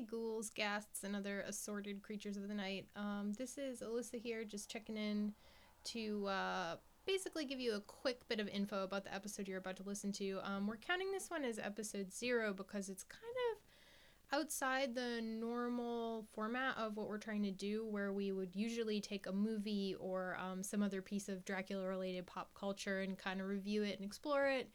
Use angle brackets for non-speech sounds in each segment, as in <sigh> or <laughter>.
Ghouls, ghasts, and other assorted creatures of the night. Um, this is Alyssa here, just checking in to uh, basically give you a quick bit of info about the episode you're about to listen to. Um, we're counting this one as episode zero because it's kind of outside the normal format of what we're trying to do, where we would usually take a movie or um, some other piece of Dracula related pop culture and kind of review it and explore it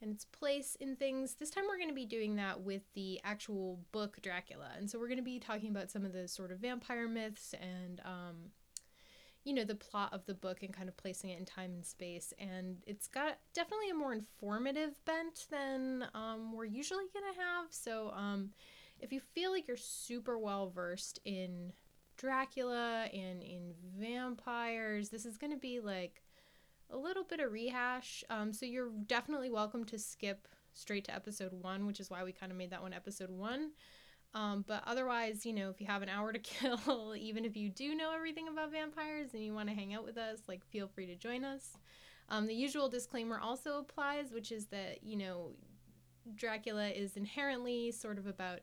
and its place in things. This time we're going to be doing that with the actual book Dracula. And so we're going to be talking about some of the sort of vampire myths and, um, you know, the plot of the book and kind of placing it in time and space. And it's got definitely a more informative bent than um, we're usually going to have. So um, if you feel like you're super well versed in Dracula and in vampires, this is going to be like a little bit of rehash. Um, so you're definitely welcome to skip straight to episode one, which is why we kind of made that one episode one. Um, but otherwise, you know, if you have an hour to <laughs> kill, even if you do know everything about vampires and you want to hang out with us, like feel free to join us. Um, the usual disclaimer also applies, which is that, you know, Dracula is inherently sort of about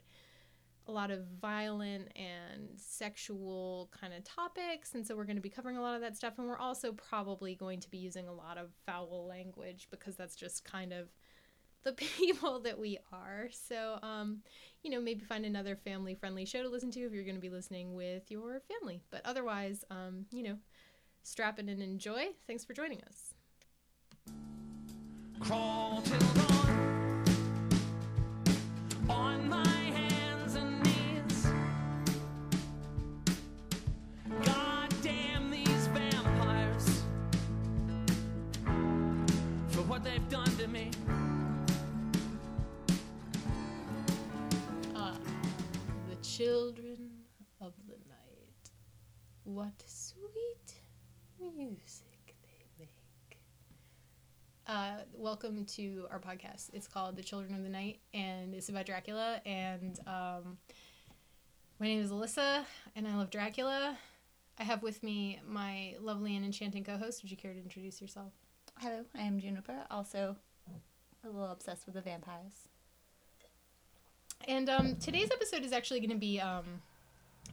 a lot of violent and sexual kind of topics. And so we're going to be covering a lot of that stuff. And we're also probably going to be using a lot of foul language because that's just kind of the <laughs> people that we are. So, um, you know, maybe find another family friendly show to listen to if you're going to be listening with your family. But otherwise, um, you know, strap in and enjoy. Thanks for joining us. Crawl till dawn on my what they've done to me. Ah, the children of the night. What sweet music they make. Uh, welcome to our podcast. It's called The Children of the Night, and it's about Dracula. And um, my name is Alyssa, and I love Dracula. I have with me my lovely and enchanting co-host. Would you care to introduce yourself? Hello, I am Juniper, also a little obsessed with the vampires. And um, today's episode is actually going to be um,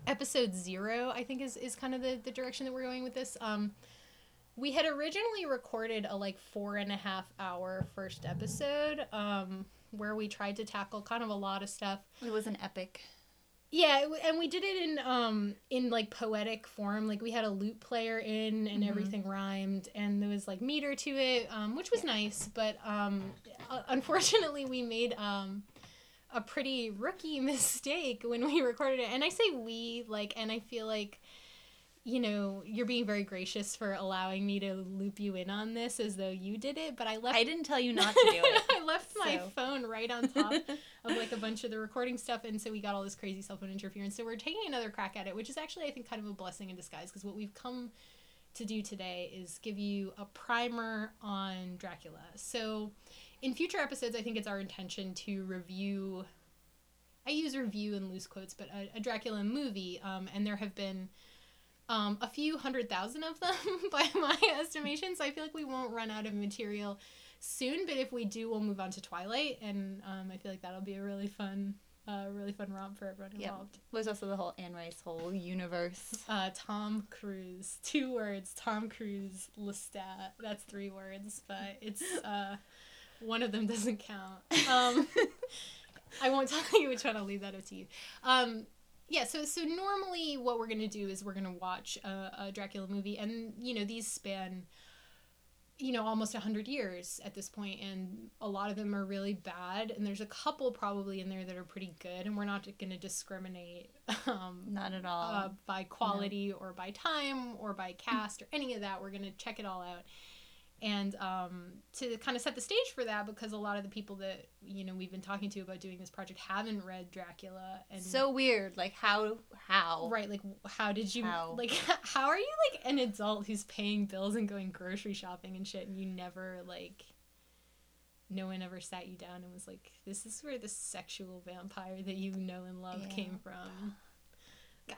episode zero. I think is is kind of the the direction that we're going with this. Um, we had originally recorded a like four and a half hour first episode um, where we tried to tackle kind of a lot of stuff. It was an epic. Yeah, and we did it in um in like poetic form. Like we had a lute player in, and Mhm. everything rhymed, and there was like meter to it, um, which was nice. But um, unfortunately, we made um a pretty rookie <laughs> mistake when we recorded it. And I say we like, and I feel like you know you're being very gracious for allowing me to loop you in on this as though you did it. But I left. I didn't tell you not to do <laughs> it. I left my so. phone right on top <laughs> of like a bunch of the recording stuff and so we got all this crazy cell phone interference so we're taking another crack at it which is actually i think kind of a blessing in disguise because what we've come to do today is give you a primer on dracula so in future episodes i think it's our intention to review i use review in loose quotes but a, a dracula movie um, and there have been um, a few hundred thousand of them <laughs> by my <laughs> estimation so i feel like we won't run out of material soon but if we do we'll move on to twilight and um, i feel like that'll be a really fun uh, really fun romp for everyone Yep. involved. There's also the whole Anne Rice whole universe. uh, tom cruise. Two words. Tom cruise lestat. That's three words but it's <laughs> uh, one of them doesn't count. Um, i won't tell you which one. I'll leave that up to you. Um, yeah so so normally what we're gonna do is we're gonna watch a, a dracula movie and you know these span you know almost 100 years at this point and a lot of them are really bad and there's a couple probably in there that are pretty good and we're not going to discriminate um, Not at all. uh, by quality or by time or by cast or any of that. We're going to check it all out and um, to kind of set the stage for that because a lot of the people that you know we've been talking to about doing this project haven't read dracula and so weird. Like how how Right, like how did you How? like <laughs> how are you like an adult who's paying bills and going grocery shopping and shit and you never like no one ever sat you down and was like this is where the sexual vampire that you know and love Yeah. came from.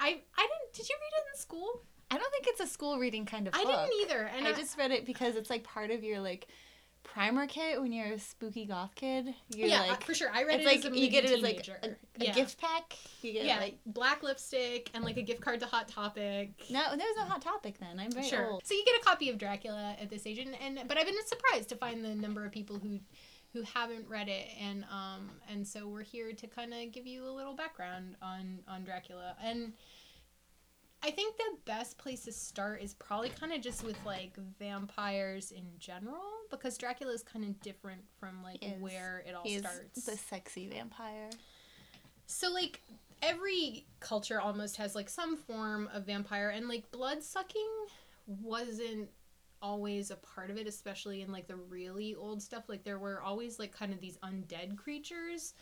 I I didn't did you read it in school? I don't think it's a school reading kind of I book. didn't either and I I, just read it because it's like part of your like primer kit when you're a spooky goth kid. You're yeah, like, for sure. I read it's it like as a you get it movie as like teenager. a, a yeah. gift pack. You get yeah, like black lipstick and like a gift card to Hot Topic. no, there was no hot topic then. I'm very sure. old. So you get a copy of Dracula at this age, and, and but I've been surprised to find the number of people who who haven't read it, and um and so we're here to kind of give you a little background on on Dracula, and I think the best place to start is probably kind of just with like vampires in general, because Dracula is kind of different from like He where it all He's starts. the sexy vampire. So like every culture almost has like some form of vampire and like blood sucking wasn't always a part of it especially in like the really old stuff like there were always like kind of these undead creatures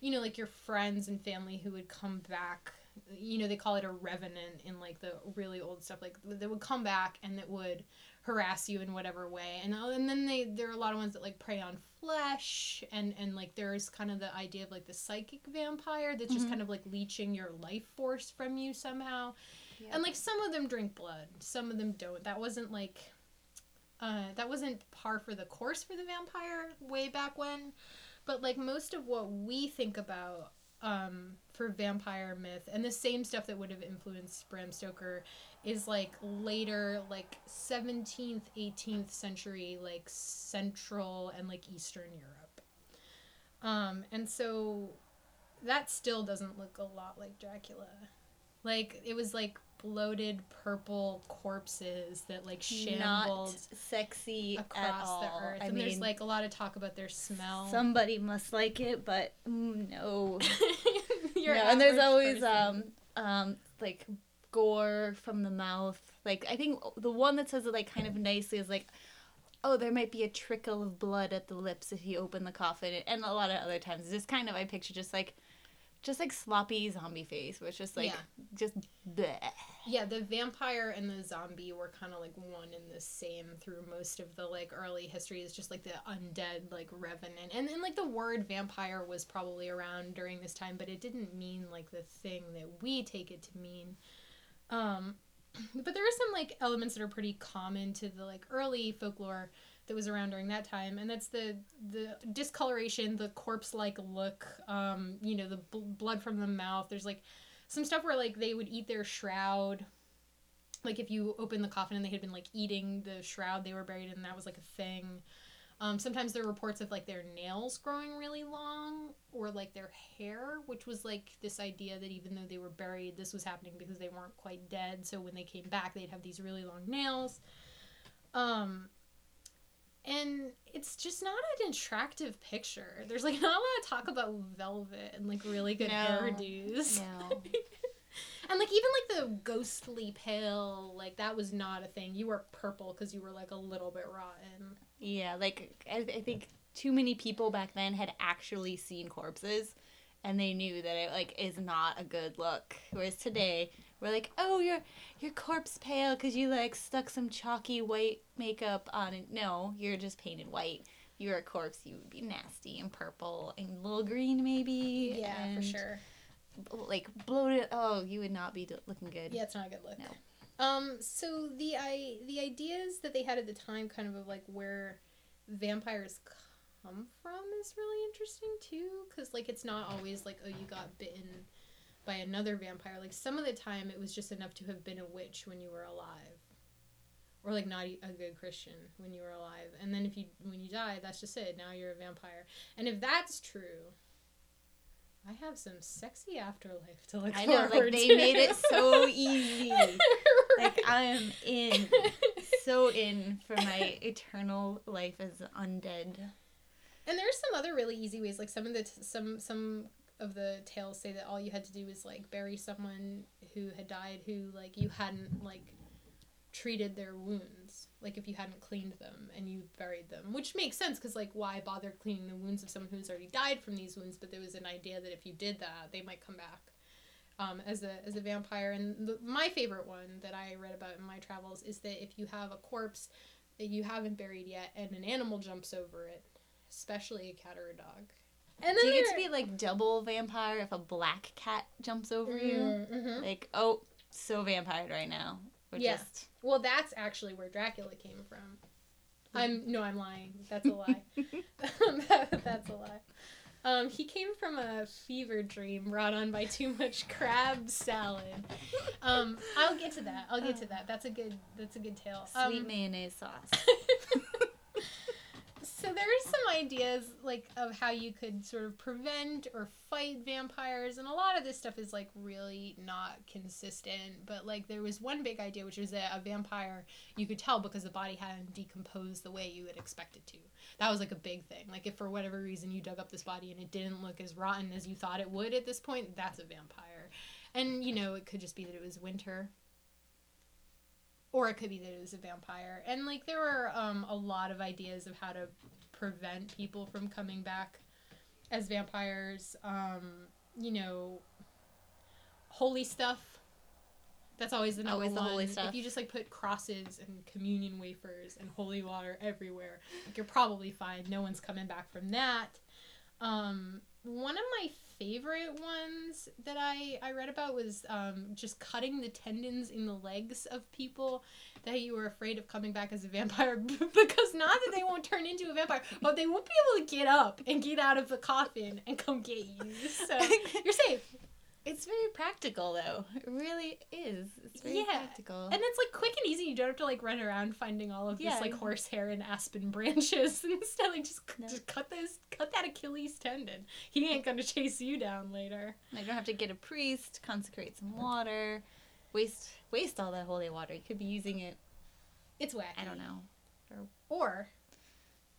you know like your friends and family who would come back you know they call it a revenant in like the really old stuff like they would come back and it would harass you in whatever way. And uh, and then they there are a lot of ones that like prey on flesh and and like there's kind of the idea of like the psychic vampire that's just Mhm. kind of like leeching your life force from you somehow. And like some of them drink blood some of them don't. That wasn't like uh that wasn't par for the course for the vampire way back when. But like most of what we think about um for vampire myth and the same stuff that would have influenced Bram Stoker is like later like 17th 18th century like central and like eastern Europe. Um and so that still doesn't look a lot like Dracula. Like it was like bloated purple corpses that like shambled Not sexy at across all. the earth I and mean, there's like a lot of talk about their smell somebody must like it, but mm, no. <laughs> No, and there's always person. um um like gore from the mouth. Like I think the one that says it like kind of nicely is like, oh, there might be a trickle of blood at the lips if you open the coffin, and a lot of other times it's just kind of I picture just like, just like sloppy zombie face, which it's just like Yeah. just bleh. yeah the vampire and the zombie were kind of like one and the same through most of the like early history is just like the undead like revenant and then like the word vampire was probably around during this time but it didn't mean like the thing that we take it to mean um <clears throat> but there are some like elements that are pretty common to the like early folklore that was around during that time. And that's the the discoloration the corpse like look um you know the bl- blood from the mouth. There's like some stuff where like they would eat their shroud. Like if you open the coffin and they had been like eating the shroud they were buried in that was like a thing. Um, sometimes there are reports of like their nails growing really long or like their hair which was like this idea that even though they were buried this was happening because they weren't quite dead. So when they came back they'd have these really long nails. Um and it's just not an attractive picture there's like <laughs> not a lot of talk about velvet and like really good No. hairdos No. <laughs> and like even like the ghostly pale, like that was not a thing. You were purple because you were like a little bit rotten. Yeah, like I, I think too many people back then had actually seen corpses, and they knew that it like is not a good look. Whereas today, we're like, oh, your your corpse pale because you like stuck some chalky white makeup on it. No, you're just painted white. You're a corpse. You would be nasty and purple and a little green maybe. and, Like bloated. Oh, you would not be looking good. Yeah, it's not a good look. No. Um, so the I the ideas that they had at the time, kind of of like where vampires come from, is really interesting too. Because like it's not always like oh you got bitten by another vampire. Like some of the time it was just enough to have been a witch when you were alive, or like not a good Christian when you were alive. And then if you when you die, that's just it. Now you're a vampire. And if that's true. I have some sexy afterlife to look I know, like forward they to. made it so <laughs> easy. Like I am in, so in for my <laughs> eternal life as undead. And there's some other really easy ways. Like some of the t- some some of the tales say that all you had to do was like bury someone who had died who like you hadn't like treated their wounds. Like if you hadn't cleaned them and you buried them, which makes sense because like why bother cleaning the wounds of someone who's already died from these wounds? But there was an idea that if you did that, they might come back. Um, as a as a vampire, and the, my favorite one that I read about in my travels is that if you have a corpse that you haven't buried yet, and an animal jumps over it, especially a cat or a dog. And Do you get to be like double vampire if a black cat jumps over you? Mm, mhm. Like, oh, so vampired right now. Or Yeah. just Well, that's actually where Dracula came from. I'm <laughs> no, I'm lying. That's a lie. that, <laughs> <laughs> that's a lie. Um, he came from a fever dream brought on by too much crab salad. Um, I'll get to that. I'll get to that. That's a good. That's a good tale. Sweet Um, mayonnaise sauce. so there are some ideas like of how you could sort of prevent or fight vampires and a lot of this stuff is like really not consistent but like there was one big idea which was that a vampire you could tell because the body hadn't decomposed the way you would expect it to. That was like a big thing. Like if for whatever reason you dug up this body and it didn't look as rotten as you thought it would at this point that's a vampire. And you know it could just be that it was winter. Or it could be that it was a vampire. And like there were um, a lot of ideas of how to prevent people from coming back as vampires um, you know holy stuff. That's always the number Always the one. Holy stuff. if you just like put crosses and communion wafers and holy water everywhere like, you're probably fine. No one's coming back from that. Um, one of my favorite ones that I, I read about was um, just cutting the tendons in the legs of people that you were afraid of coming back as a vampire <laughs> because not that they won't turn into a vampire, but they won't be able to get up and get out of the coffin and come get you. So <laughs> you're safe. It's very practical though. It really is. It's very Yeah. practical. And it's like quick and easy. You don't have to like run around finding all of Yeah. this like horsehair and aspen <laughs> branches and stuff. Like just, No. just cut those, cut that Achilles tendon. He ain't gonna chase you down later. I don't have to get a priest, consecrate some water, waste waste all that holy water. You could be using it. It's wet. I don't know. Or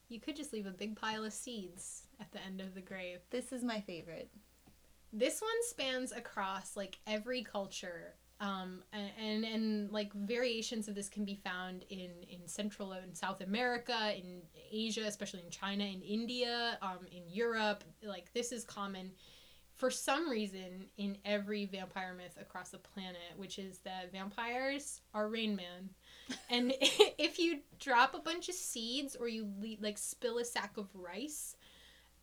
you could just leave a big pile of seeds at the end of the grave. This is my favorite. This one spans across like every culture. Um, and, and and like variations of this can be found in in Central and South America, in Asia, especially in China, in India, um, in Europe. Like this is common for some reason in every vampire myth across the planet, which is that vampires are Rain Man. And <laughs> if you drop a bunch of seeds or you le- like spill a sack of rice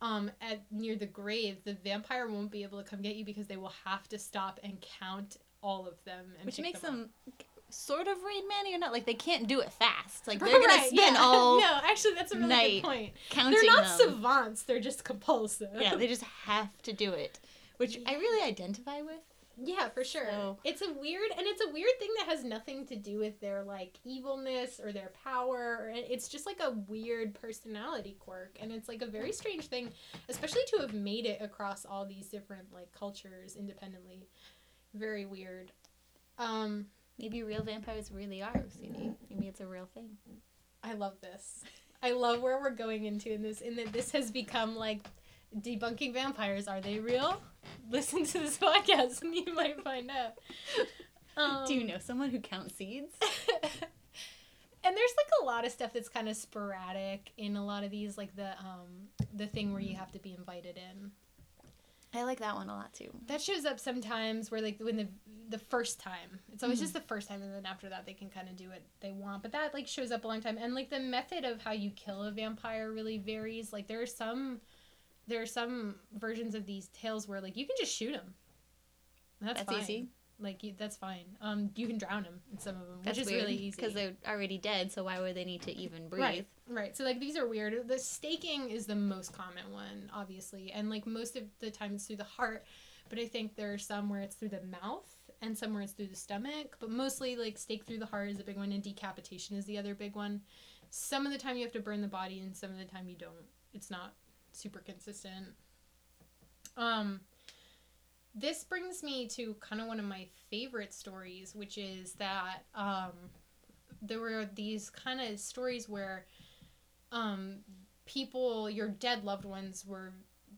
um at near the grave, the vampire won't be able to come get you because they will have to stop and count all of them and Which makes them them sort of Rain Man or not. Like they can't do it fast. Like they're gonna Right, spend yeah. <laughs> all No, actually that's a really night good point. counting They're not them. savants, they're just compulsive. yeah, they <laughs> just have to do it. Which I really identify with. Yeah, for sure. So- It's a weird, and it's a weird thing that has nothing to do with their like evilness or their power. Or it's just like a weird personality quirk, and it's like a very strange thing, especially to have made it across all these different like cultures independently. Very weird. Um, Maybe real vampires really are OCD. Maybe it's a real thing. I love this. I love where we're going into in this, in that this has become like debunking vampires. Are they real? Listen to this <laughs> podcast, and you might find out. Um, do you know someone who counts seeds? <laughs> and there's like a lot of stuff that's kind of sporadic in a lot of these like the um the thing where you have to be invited in I like that one a lot too. that shows up sometimes where like when the the first time it's always just the first time and then after that they can kind of do what they want but that like shows up a long time and like the method of how you kill a vampire really varies like there are some there are some versions of these tales where like you can just shoot them that's, That's fine. easy. like you, that's fine um you can drown them in some of them That's which is weird, really easy because they're already dead. So why would they need to even breathe? Right. Right. So like these are weird. The staking is the most common one, obviously, and like most of the time it's through the heart, but I think there are some where it's through the mouth and some where it's through the stomach, but mostly like stake through the heart is a big one and decapitation is the other big one. Some of the time you have to burn the body and some of the time you don't. It's not super consistent. Um this brings me to kind of one of my favorite stories, which is that um there were these kind of stories where um people your dead loved ones were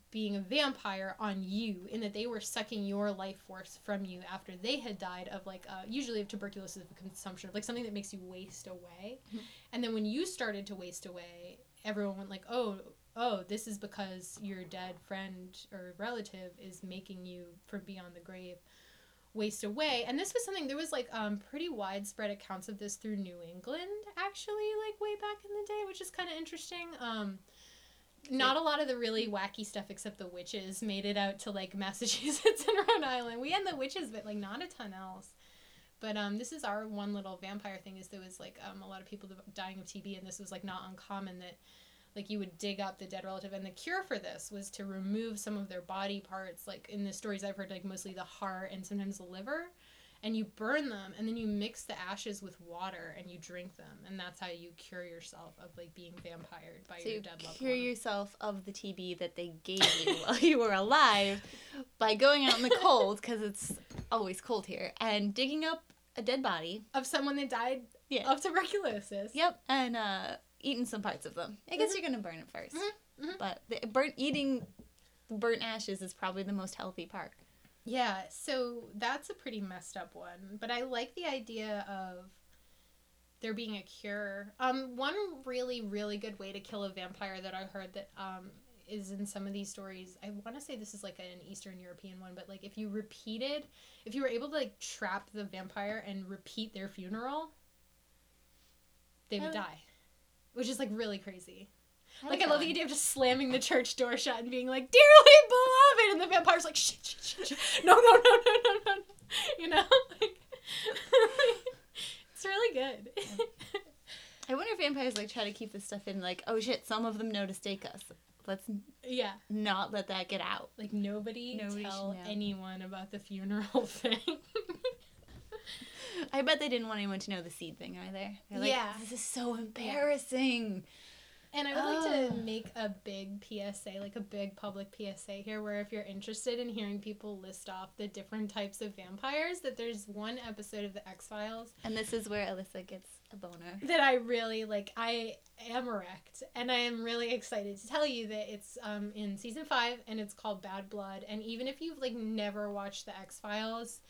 being a vampire on you in that they were sucking your life force from you after they had died of like uh, usually of tuberculosis of consumption of like something that makes you waste away Mhm. and then when you started to waste away everyone went like oh oh this is because your dead friend or relative is making you from beyond the grave waste away. And this was something there was like um pretty widespread accounts of this through new england actually like way back in the day which is kind of interesting. Um not a lot of the really wacky stuff except the witches made it out to like <laughs> massachusetts and rhode island. We had the witches but like not a ton else. But um, this is our one little vampire thing. Is there was like um, a lot of people dying of TB, and this was like not uncommon that like you would dig up the dead relative and the cure for this was to remove some of their body parts like in the stories i've heard like mostly the heart and sometimes the liver and you burn them and then you mix the ashes with water and you drink them and that's how you cure yourself of like being vampired by So your you dead loved cure one. yourself of the TB that they gave you <laughs> while you were alive by going out in the cold because it's always cold here and digging up a dead body. of someone that died Yeah. of tuberculosis Yep, and uh, eating some parts of them. I guess you're gonna burn it 1st Mhm, mhm. but the burnt eating burnt ashes is probably the most healthy part. Yeah, so that's a pretty messed up one. But I like the idea of there being a cure. Um, one really, really good way to kill a vampire that I heard that um is in some of these stories. I want to say this is like an Eastern European one, but like if you repeated, if you were able to like trap the vampire and repeat their funeral, they would Oh. die, which is like really crazy. How Like I love that the idea of just slamming the church door shut and being like, "Dearly beloved," and the vampire's like, "Shh, shh, shh, shh. no, no, no, no, no, no, no," <laughs> you know, <laughs> like <laughs> it's really good. I wonder if vampires like try to keep this stuff in. Like, oh shit, some of them know to stake us. Let's yeah, not let that get out. like nobody, Nobody tell anyone about the funeral thing. I bet they didn't want anyone to know the seed thing either. They're like, Yeah. this is so embarrassing. And I would like to Oh. make a big PSA, like a big public PSA here, where if you're interested in hearing people list off the different types of vampires, that there's one episode of the X Files And this is where Alyssa gets a boner. that I really like. I am erect, and I am really excited to tell you that it's um, in season five, and it's called Bad Blood. And even if you've like never watched the X Files,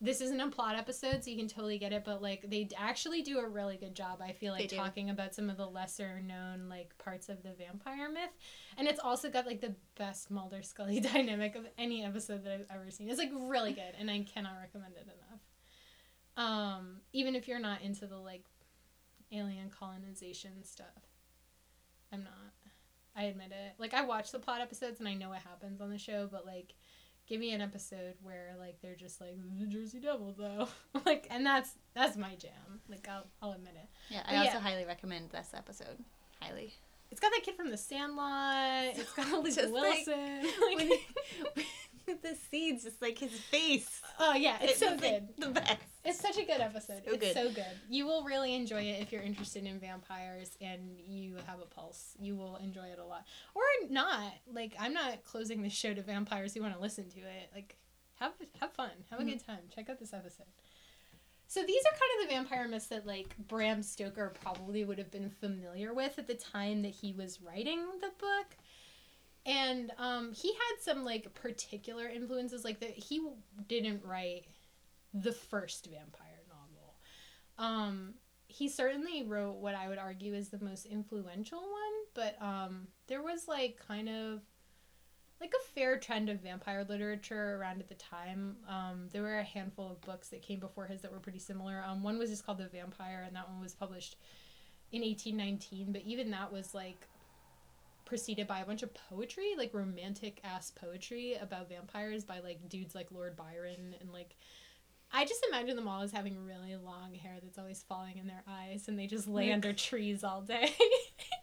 this isn't a plot episode, so you can totally get it. But like, they actually do a really good job. I feel like talking about some of the lesser known like parts of the vampire myth, and it's also got like the best Mulder Scully <laughs> dynamic of any episode that I've ever seen. It's like really good, and I cannot recommend it enough. Um, even if you're not into the like alien colonization stuff. I'm not. I admit it. Like I watch the plot episodes and I know what happens on the show, but like give me an episode where like they're just like the Jersey Devil though. <laughs> like and that's that's my jam. Like I'll I'll admit it. Yeah, But I also yeah. highly recommend this episode. Highly. It's got that kid from The Sandlot. It's got <laughs> Luke like, Wilson. <laughs> Like, <laughs> the seeds, just like his face. oh yeah, it's so like, good. the best. It's such a good episode. So it's good. so good. You will really enjoy it if you're interested in vampires and you have a pulse. You will enjoy it a lot. Or not. Like I'm not closing the show to vampires who want to listen to it. Like have have fun. Have a Mhm. good time. Check out this episode. So these are kind of the vampire myths that like Bram Stoker probably would have been familiar with at the time that he was writing the book. And um, he had some like particular influences, like that he didn't write the first vampire novel. Um, he certainly wrote what I would argue is the most influential one, but um, there was like kind of like a fair trend of vampire literature around at the time. Um, there were a handful of books that came before his that were pretty similar. Um, one was just called The Vampire, and that one was published in 1819, but even that was like preceded by a bunch of poetry, like romantic ass poetry about vampires by like dudes like Lord Byron and like I just imagine them all as having really long hair that's always falling in their eyes and they just lay Like- under trees all day.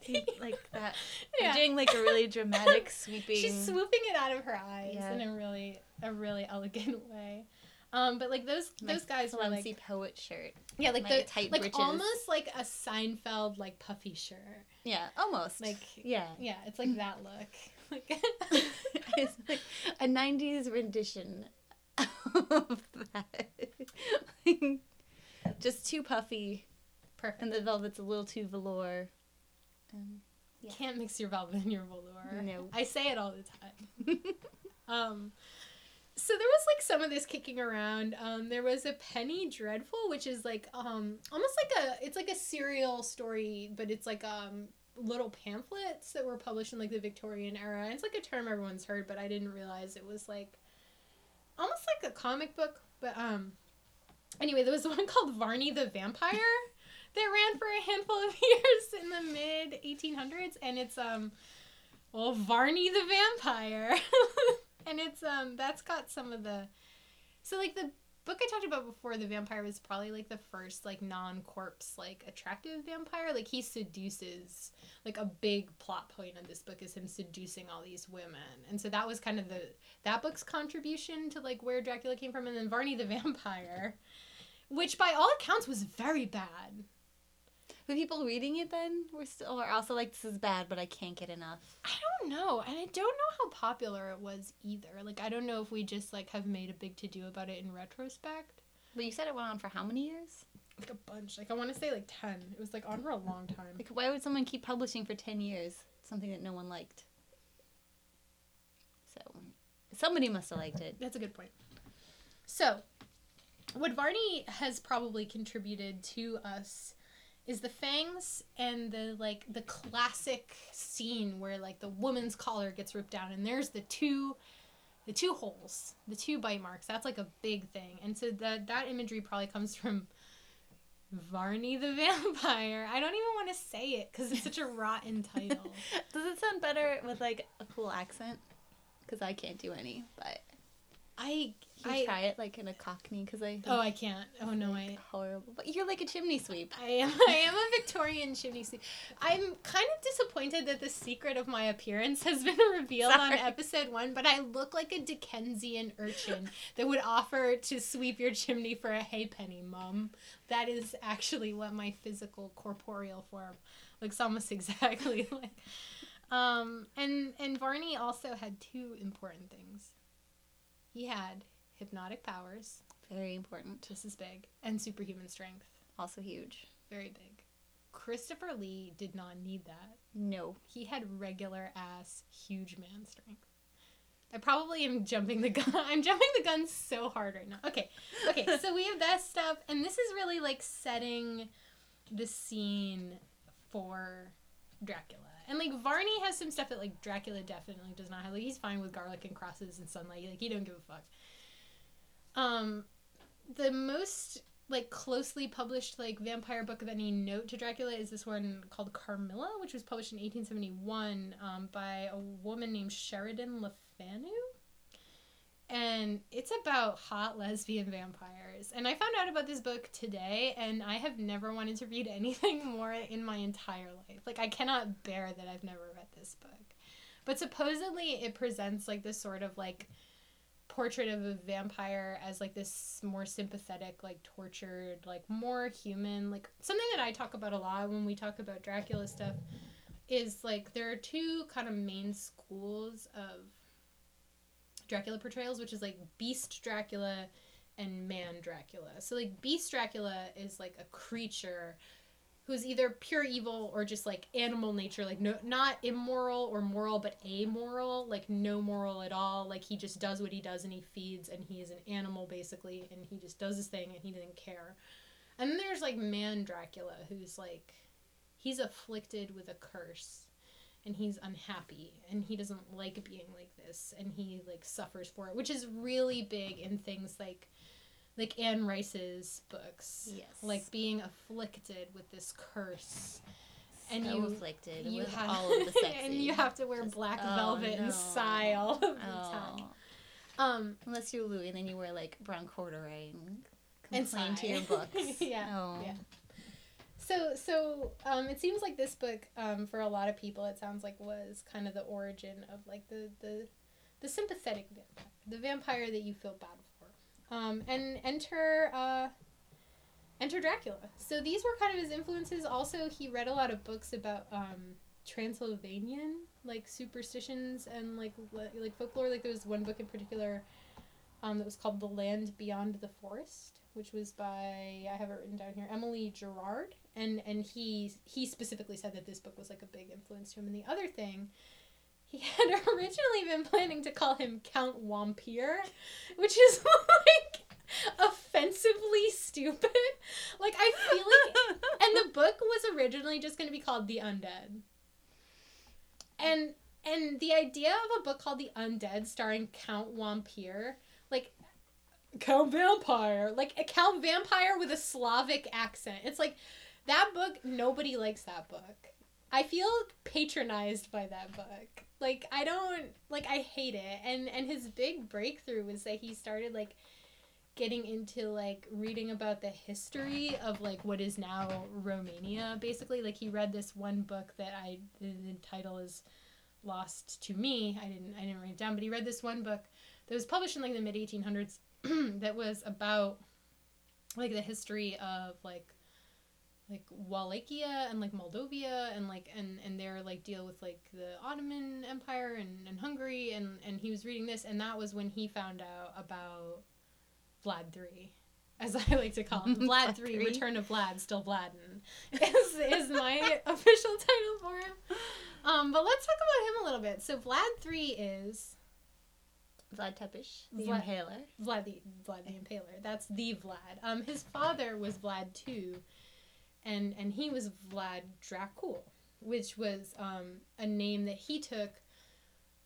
<laughs> like that. <laughs> Yeah. Doing like a really dramatic <laughs> sweeping. She's swooping it out of her eyes Yeah. in a really a really elegant way. Um, but like those my those guys were like poet shirt. yeah like the tight like almost like a Seinfeld like puffy shirt. Yeah, almost. Like yeah. yeah, it's like that look. <laughs> Like <laughs> it's like a 90s rendition of that. Like, <laughs> just too puffy, perfect. and the velvet's a little too velour. Um, Yeah. Can't mix your velvet and your velour. No. I say it all the time. Um, so there was like some of this kicking around. Um, there was a Penny Dreadful, which is like um almost like a it's like a serial story, but it's like um little pamphlets that were published in like the Victorian era. And It's like a term everyone's heard, but I didn't realize it was like almost like a comic book. But um, anyway, there was <laughs> one called Varney the Vampire that ran for a handful of <laughs> years in the mid 1800s, and it's um well, Varney the vampire. <laughs> and it's um that's got some of the so like the book I talked about before, the vampire was probably like the first like non-corpse like attractive vampire. Like he seduces like a big plot point of this book is him seducing all these women. And so that was kind of the that book's contribution to like where Dracula came from and then Varney the <laughs> vampire, which by all accounts was very bad. The people reading it then were still are also like this is bad, but I can't get enough. I don't know, and I don't know how popular it was either. Like I don't know if we just like have made a big to do about it in retrospect. But you said it went on for how many years? Like a bunch. Like I want to say like ten. It was like on for a long time. Like why would someone keep publishing for ten years something that no one liked? So somebody must have liked it. That's a good point. So, what Varney has probably contributed to us is the fangs and the like the classic scene where like the woman's collar gets ripped down and there's the two the two holes, the two bite marks. That's like a big thing. And so that that imagery probably comes from Varney the <laughs> vampire. I don't even want to say it cuz it's such a <laughs> rotten title. Does it sound better with like a cool accent? Because I can't do any, but I I try it like in a Cockney because I Oh, I can't. Oh no, I like, horrible. But you're like a chimney sweep. I am, <laughs> I am a Victorian chimney sweep. I'm kind of disappointed that the secret of my appearance has been <laughs> revealed on episode one, but I look like a Dickensian urchin <laughs> that would offer to sweep your chimney for a hay penny, Mum. That is actually what my physical corporeal form looks almost exactly like. Um, and and Varney also had two important things. He had hypnotic powers. Very important. This is big, and superhuman strength. Also huge. Very big. Christopher Lee did not need that. No. He had regular ass huge man strength. I probably am jumping the gun. <laughs> I'm jumping the gun so hard right now. Okay. Okay, so we have that stuff and this is really like setting the scene for Dracula. And like Varney has some stuff that like Dracula definitely does not have. Like he's fine with garlic and crosses and sunlight. Like he don't give a fuck. Um the most like closely published like vampire book of any note to Dracula is this one called Carmilla, which was published in 1871 um, by a woman named Sheridan Le Fanu. And it's about hot lesbian vampires. And I found out about this book today, and I have never wanted to read <laughs> anything more in my entire life. Like, I cannot bear that I've never read this book. But supposedly, it presents like this sort of like portrait of a vampire as like this more sympathetic like tortured like more human like something that i talk about a lot when we talk about dracula stuff is like there are two kind of main schools of dracula portrayals which is like beast dracula and man dracula. So like beast dracula is like a creature who's either pure evil or just like animal nature like no not immoral or moral but amoral like no moral at all. Like he just does what he does and he feeds and he is an animal basically and he just does his thing and he doesn't care. And then there's like man dracula who's like he's afflicted with a curse and he's unhappy and he doesn't like being like this and he like suffers for it which is really big in things like like Anne Rice's books. Yes. Like being afflicted with this curse. And so you- afflicted You with have all of the <laughs> sexy. and you have to wear Just- black oh, velvet no. and sigh all of the Oh. time. Um Unless you're Louis, and then you wear like brown corduroy and And complain to your books. <laughs> Yeah, Oh. yeah. So so um it seems like this book um for a lot of people it sounds like was kind of the origin of like the the the sympathetic vampire the vampire that you feel bad for. Um and enter uh enter dracula. So these were kind of his influences. Also he read a lot of books about um transylvanian like superstitions and like le- like folklore. Like there was one book in particular um, that was called The Land Beyond the Forest, which was by I have it written down here Emily Gerard, and and he he specifically said that this book was like a big influence to him. And the other thing, he <laughs> had originally been planning to call him Count Wampir, which is <laughs> like offensively stupid. Like I feel like, and the <laughs> book was originally just going to be called The Undead, and and the idea of a book called The Undead starring Count Wampir, like Count Vampire, like a Count Vampire with a Slavic accent. It's like that book. Nobody likes that book. I feel patronized by that book. Like I don't like. I hate it. And and his big breakthrough was that he started like getting into like reading about the history of like what is now Romania basically like he read this one book that I the, title is lost to me I didn't I didn't write it down but he read this one book that was published in like the mid 1800s <clears throat> that was about like the history of like like Wallachia and like Moldavia and like and and their like deal with like the Ottoman Empire and, and Hungary and and he was reading this and that was when he found out about Vlad three, as <laughs> I like to call him, <laughs> Vlad, three, III. Return of Vlad, still Vladdin', <laughs> is is my official title for him. Um, but let's talk about him a little bit. So Vlad three is Vlad Tepes, the Vlad- Impaler. Vlad the Vlad the Impaler. That's the Vlad. Um, his father was Vlad two, and and he was Vlad Dracul, which was um a name that he took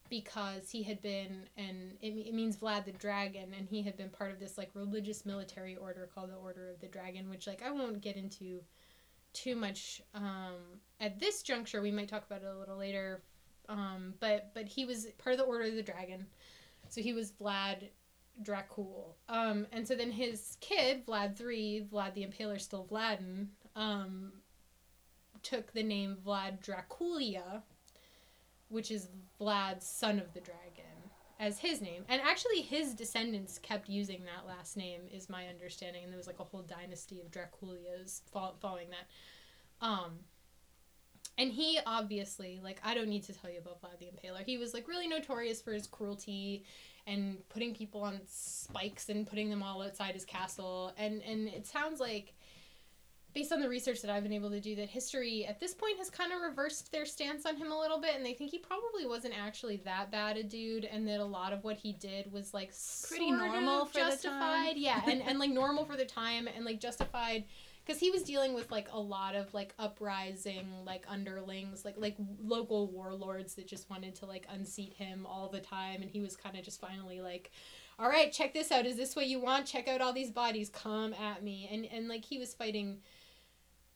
because he had been and it, it means Vlad the Dragon, and he had been part of this like religious military order called the Order of the Dragon, which like I won't get into too much um at this juncture. We might talk about it a little later. Um, but but he was part of the Order of the Dragon, so he was Vlad Dracul. Um, and so then his kid, Vlad three, Vlad the Impaler, still Vladdin', um, took the name Vlad Draculia, which is Vlad's son of the dragon, as his name. And actually, his descendants kept using that last name, is my understanding. And there was like a whole dynasty of Draculias following that. Um, and he obviously, like, I don't need to tell you about Vlad the Impaler. He was like really notorious for his cruelty and putting people on spikes and putting them all outside his castle. And and it sounds like based on the research that I've been able to do that history at this point has kind of reversed their stance on him a little bit and they think he probably wasn't actually that bad a dude and that a lot of what he did was like Pretty normal of for the time. justified yeah and, and like normal for the time and like justified because he was dealing with like a lot of like uprising like underlings like like local warlords that just wanted to like unseat him all the time and he was kind of just finally like all right check this out. Is this what you want? Check out all these bodies. Come at me. And and like he was fighting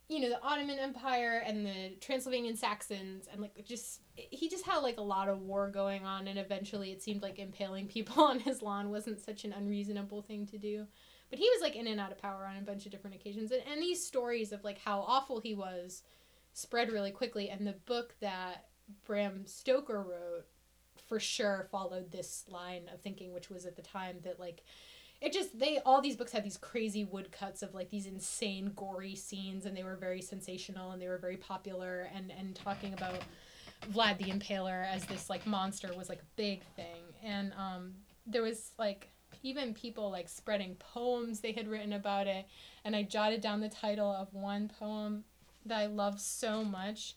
you know the ottoman empire and the transylvanian saxons and like just he just had like a lot of war going on and eventually it seemed like impaling <laughs> people on his lawn wasn't such an unreasonable thing to do but he was like in and out of power on a bunch of different occasions. And, and these stories of like how awful he was spread really quickly. And the book that bram stoker wrote for sure followed this line of thinking which was at the time that like it just they all these books had these crazy woodcuts of like these insane gory scenes. And they were very sensational and they were very popular and and talking about Vlad the Impaler as this like monster was like a big thing. And um there was like even people like spreading poems they had written about it and I jotted down the title of one poem that I love so much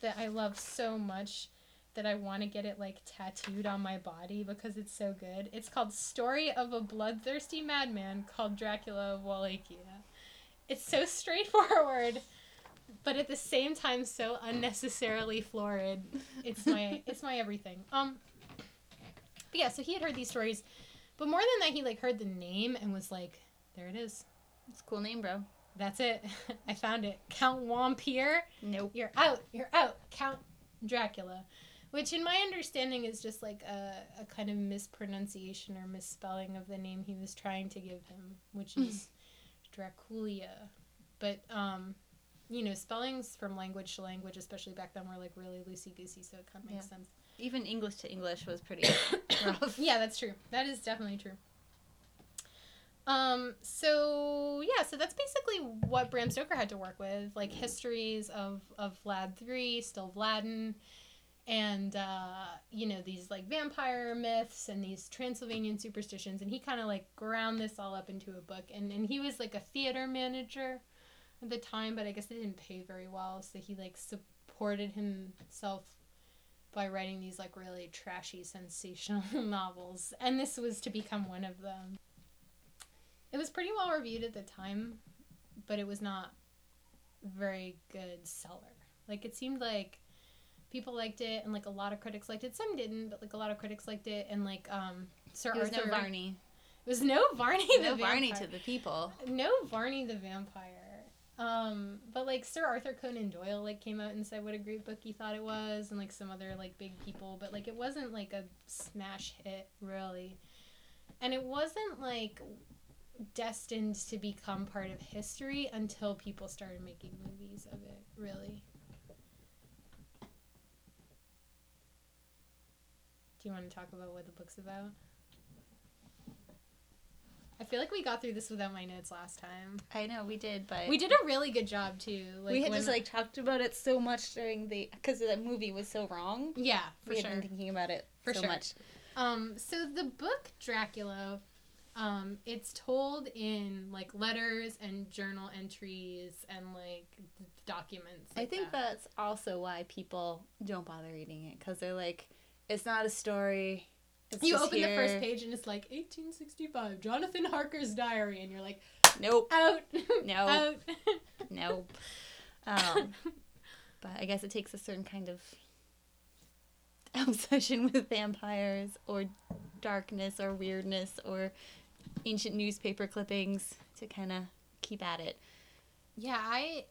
that I love so much that I want to get it like tattooed on my body because it's so good. It's called Story of a Bloodthirsty Madman called Dracula of Wallachia. It's so straightforward, but at the same time so unnecessarily florid. It's my it's my everything. Um but yeah, so he had heard these stories, but more than that he like heard the name and was like, there it is. It's a cool name, bro. That's it. <laughs> I found it. Count Wampir. Nope. You're out. You're out. Count Dracula. Which, in my understanding, is just like a, a kind of mispronunciation or misspelling of the name he was trying to give him, which is Draculia. But, um, you know, spellings from language to language, especially back then, were like really loosey goosey, so it kind of makes sense. Even English to English was pretty <coughs> rough. Yeah, that's true. That is definitely true. Um, so yeah, so that's basically what Bram Stoker had to work with, like histories of of Vlad three, still Vladdin', and uh, you know these like vampire myths and these Transylvanian superstitions, and he kind of like ground this all up into a book. And and he was like a theater manager at the time, but I guess it didn't pay very well, so he like supported himself by writing these like really trashy sensational <laughs> novels and this was to become one of them it was pretty well reviewed at the time but it was not very good seller like it seemed like people liked it and like a lot of critics liked it some didn't but like a lot of critics liked it and like um sir It was arthur no Varney. it was no varney the No Varney vampire. to the people. no varney the vampire um but like sir arthur conan doyle like came out and said what a great book he thought it was and like some other like big people but like it wasn't like a smash hit really and it wasn't like destined to become part of history until people started making movies of it, really. Do you want to talk about what the book's about? I feel like we got through this without my notes last time. I know we did, but We did a really good job too. Like we had when- just like talked about it so much during the because that movie was so wrong. yeah, for we sure. had been thinking about it For so sure. much. Um, so the book Dracula, um, it's told in like letters and journal entries and like documents. I think that. that's also why people don't bother reading it because they're like, it's not a story. It's you open the first page and it's like 1865, Jonathan Harker's diary, and you're like, Nope, out, No. out. <laughs> nope. Um, but I guess it takes a certain kind of <laughs> obsession with vampires or darkness or weirdness or ancient newspaper clippings to kind of keep at it. yeah, I,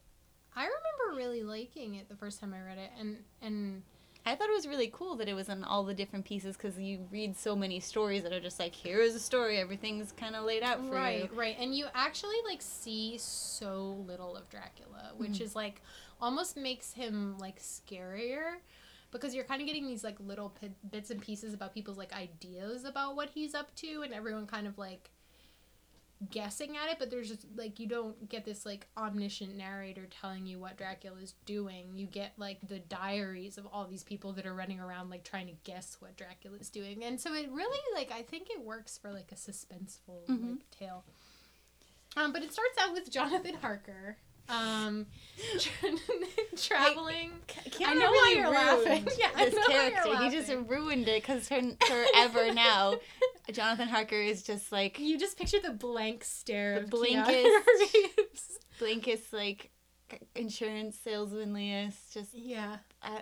I remember really liking it the first time I read it, and and I thought it was really cool that it was in all the different pieces because you read so many stories that are just like, here is a story, everything's kind of laid out for right you. right right. and you actually like see so little of dracula which Mhm. is like almost makes him like scarier because you're kind of getting these like little pi bits and pieces about people's like ideas about what he's up to and everyone kind of like guessing at it but there's just like you don't get this like omniscient narrator telling you what Dracula is doing. You get like the diaries of all these people that are running around like trying to guess what Dracula is doing. And so it really like i think it works for like a suspenseful Mhm. like tale. Um but it starts out with jonathan harker um <laughs> tra- <laughs> traveling Keanu I know why you're ruined laughing. <laughs> Yeah, I this know why you're character. He just ruined it because forever now, Jonathan Harker is just like you just picture the blank stare The of blankest- Blinkist, like insurance salesmanliest. Just yeah uh,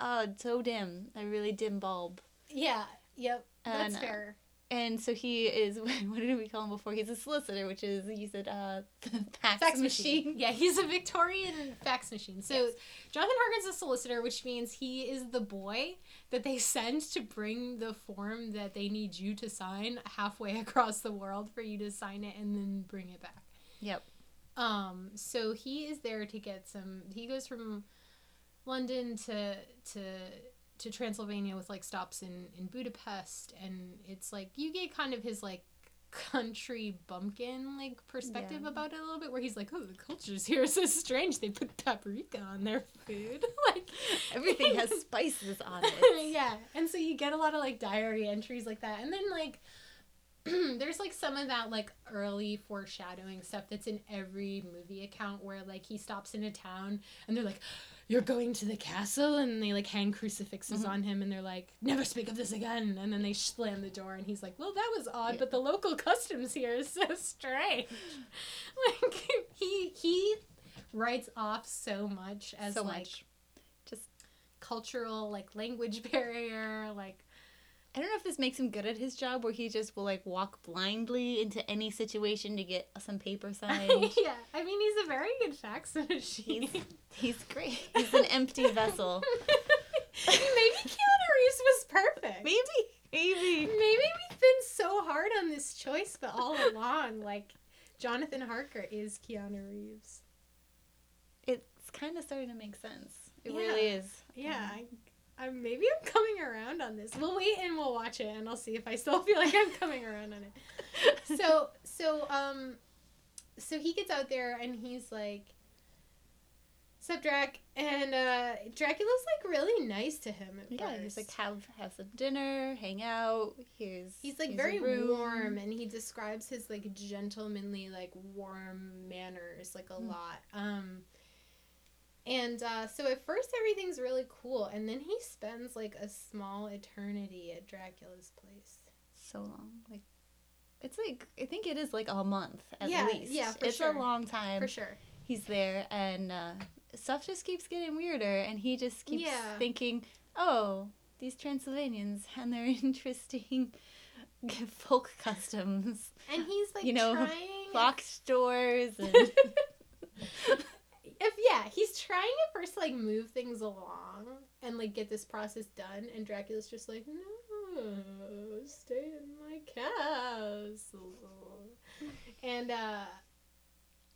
oh, so dim, a really dim bulb. yeah yep that's And, uh, fair And so he is. <laughs> What did we call him before? He's a solicitor, which is you said uh, <laughs> the fax, fax machine. machine. Yeah, he's a Victorian fax machine. So Yes. Jonathan Harker's a solicitor, which means he is the boy that they <laughs> send to bring the form that they need you to sign halfway across the world for you to sign it and then bring it back. Yep. Um, so he is there to get some. He goes from London to to to Transylvania with like stops in in Budapest, and it's like you get kind of his like country bumpkin like perspective Yeah. about it a little bit where he's like oh the cultures here. Are so strange. They put paprika on their food. <laughs> Like Everything has <laughs> spices on it. yeah. And so you get a lot of like diary entries like that. And then like <clears throat> there's like some of that like early foreshadowing stuff that's in every movie account where like he stops in a town and they're like you're going to the castle and they like hang crucifixes Mhm. on him and they're like never speak of this again and then they slam the door and he's like well that was odd Yeah. but the local <laughs> customs here is so strange <laughs> like he he writes off so much as so like much. Just cultural like language <laughs> barrier like I don't know if this makes him good at his job, where he just will like walk blindly into any situation to get some paper <laughs> signed. yeah i mean he's a very good fax <laughs> machine He's he's great. <laughs> He's an empty vessel. maybe keanu reeves was perfect Maybe, maybe. maybe we've been so hard on this choice but all along like jonathan harker is keanu reeves It's kind of starting to make sense. It Yeah. really is. yeah um, I, I maybe i'm coming around on this we'll wait and we'll watch it and i'll see if i still <laughs> feel like i'm coming around on it so so um so he gets out there and he's like Sup, Drac? And uh, Dracula's like really nice to him at yeah, first. he's like have have some dinner, hang out. Here's He's like here's very warm, and he describes his like gentlemanly, like warm manners like a Mm. lot. Um, and uh, so at first everything's really cool, and then he spends like a small eternity at Dracula's place. so long. Like it's like I think it is like a month at Yeah, least. yeah, for it's sure. a long time. For sure. He's there, and uh, stuff just keeps getting weirder, and he just keeps Yeah. thinking, "Oh, these Transylvanians and their <laughs> interesting <laughs> folk customs, And he's like You know, trying. clock stores, and <laughs> if yeah, he's trying at first to like move things along and like get this process done, and Dracula's just like, no, stay in my castle. and uh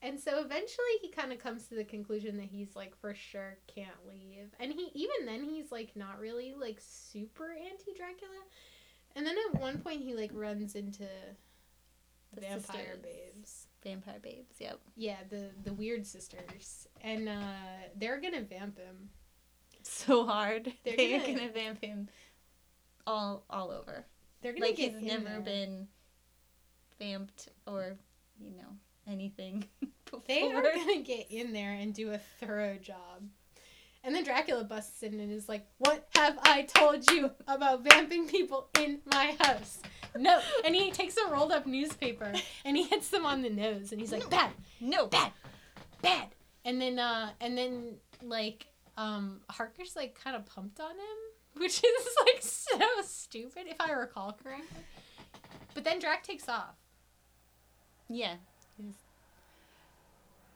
and so eventually he kind of comes to the conclusion that he's like for sure can't leave and he even then he's like not really like super anti dracula and then at one point he like runs into The vampire sisters. babes Vampire babes. Yep. yeah the the weird sisters and uh they're gonna vamp him So hard. They're They're, gonna- gonna, vamp him all all over. they're gonna Like get he's never there. been vamped or you know anything before. <laughs> They are gonna get in there and do a thorough job. And then Dracula busts in and is like, What have I told you about vamping people in my house? No. And he takes a rolled up newspaper and he hits them on the nose and he's like, Bad, no bad, bad. And then uh and then like um Harker's like kind of pumped on him, which <laughs> is like so stupid if I recall correctly. But then Drac takes off. Yeah. He's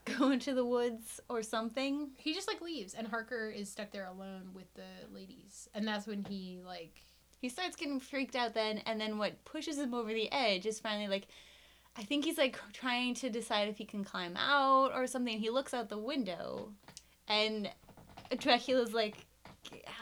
<laughs> go into the woods or something. he just like leaves and harker is stuck there alone with the ladies and that's when he like He starts getting freaked out then, and then what pushes him over the edge is finally like, I think he's like trying to decide if he can climb out or something. He looks out the window, and Dracula's like,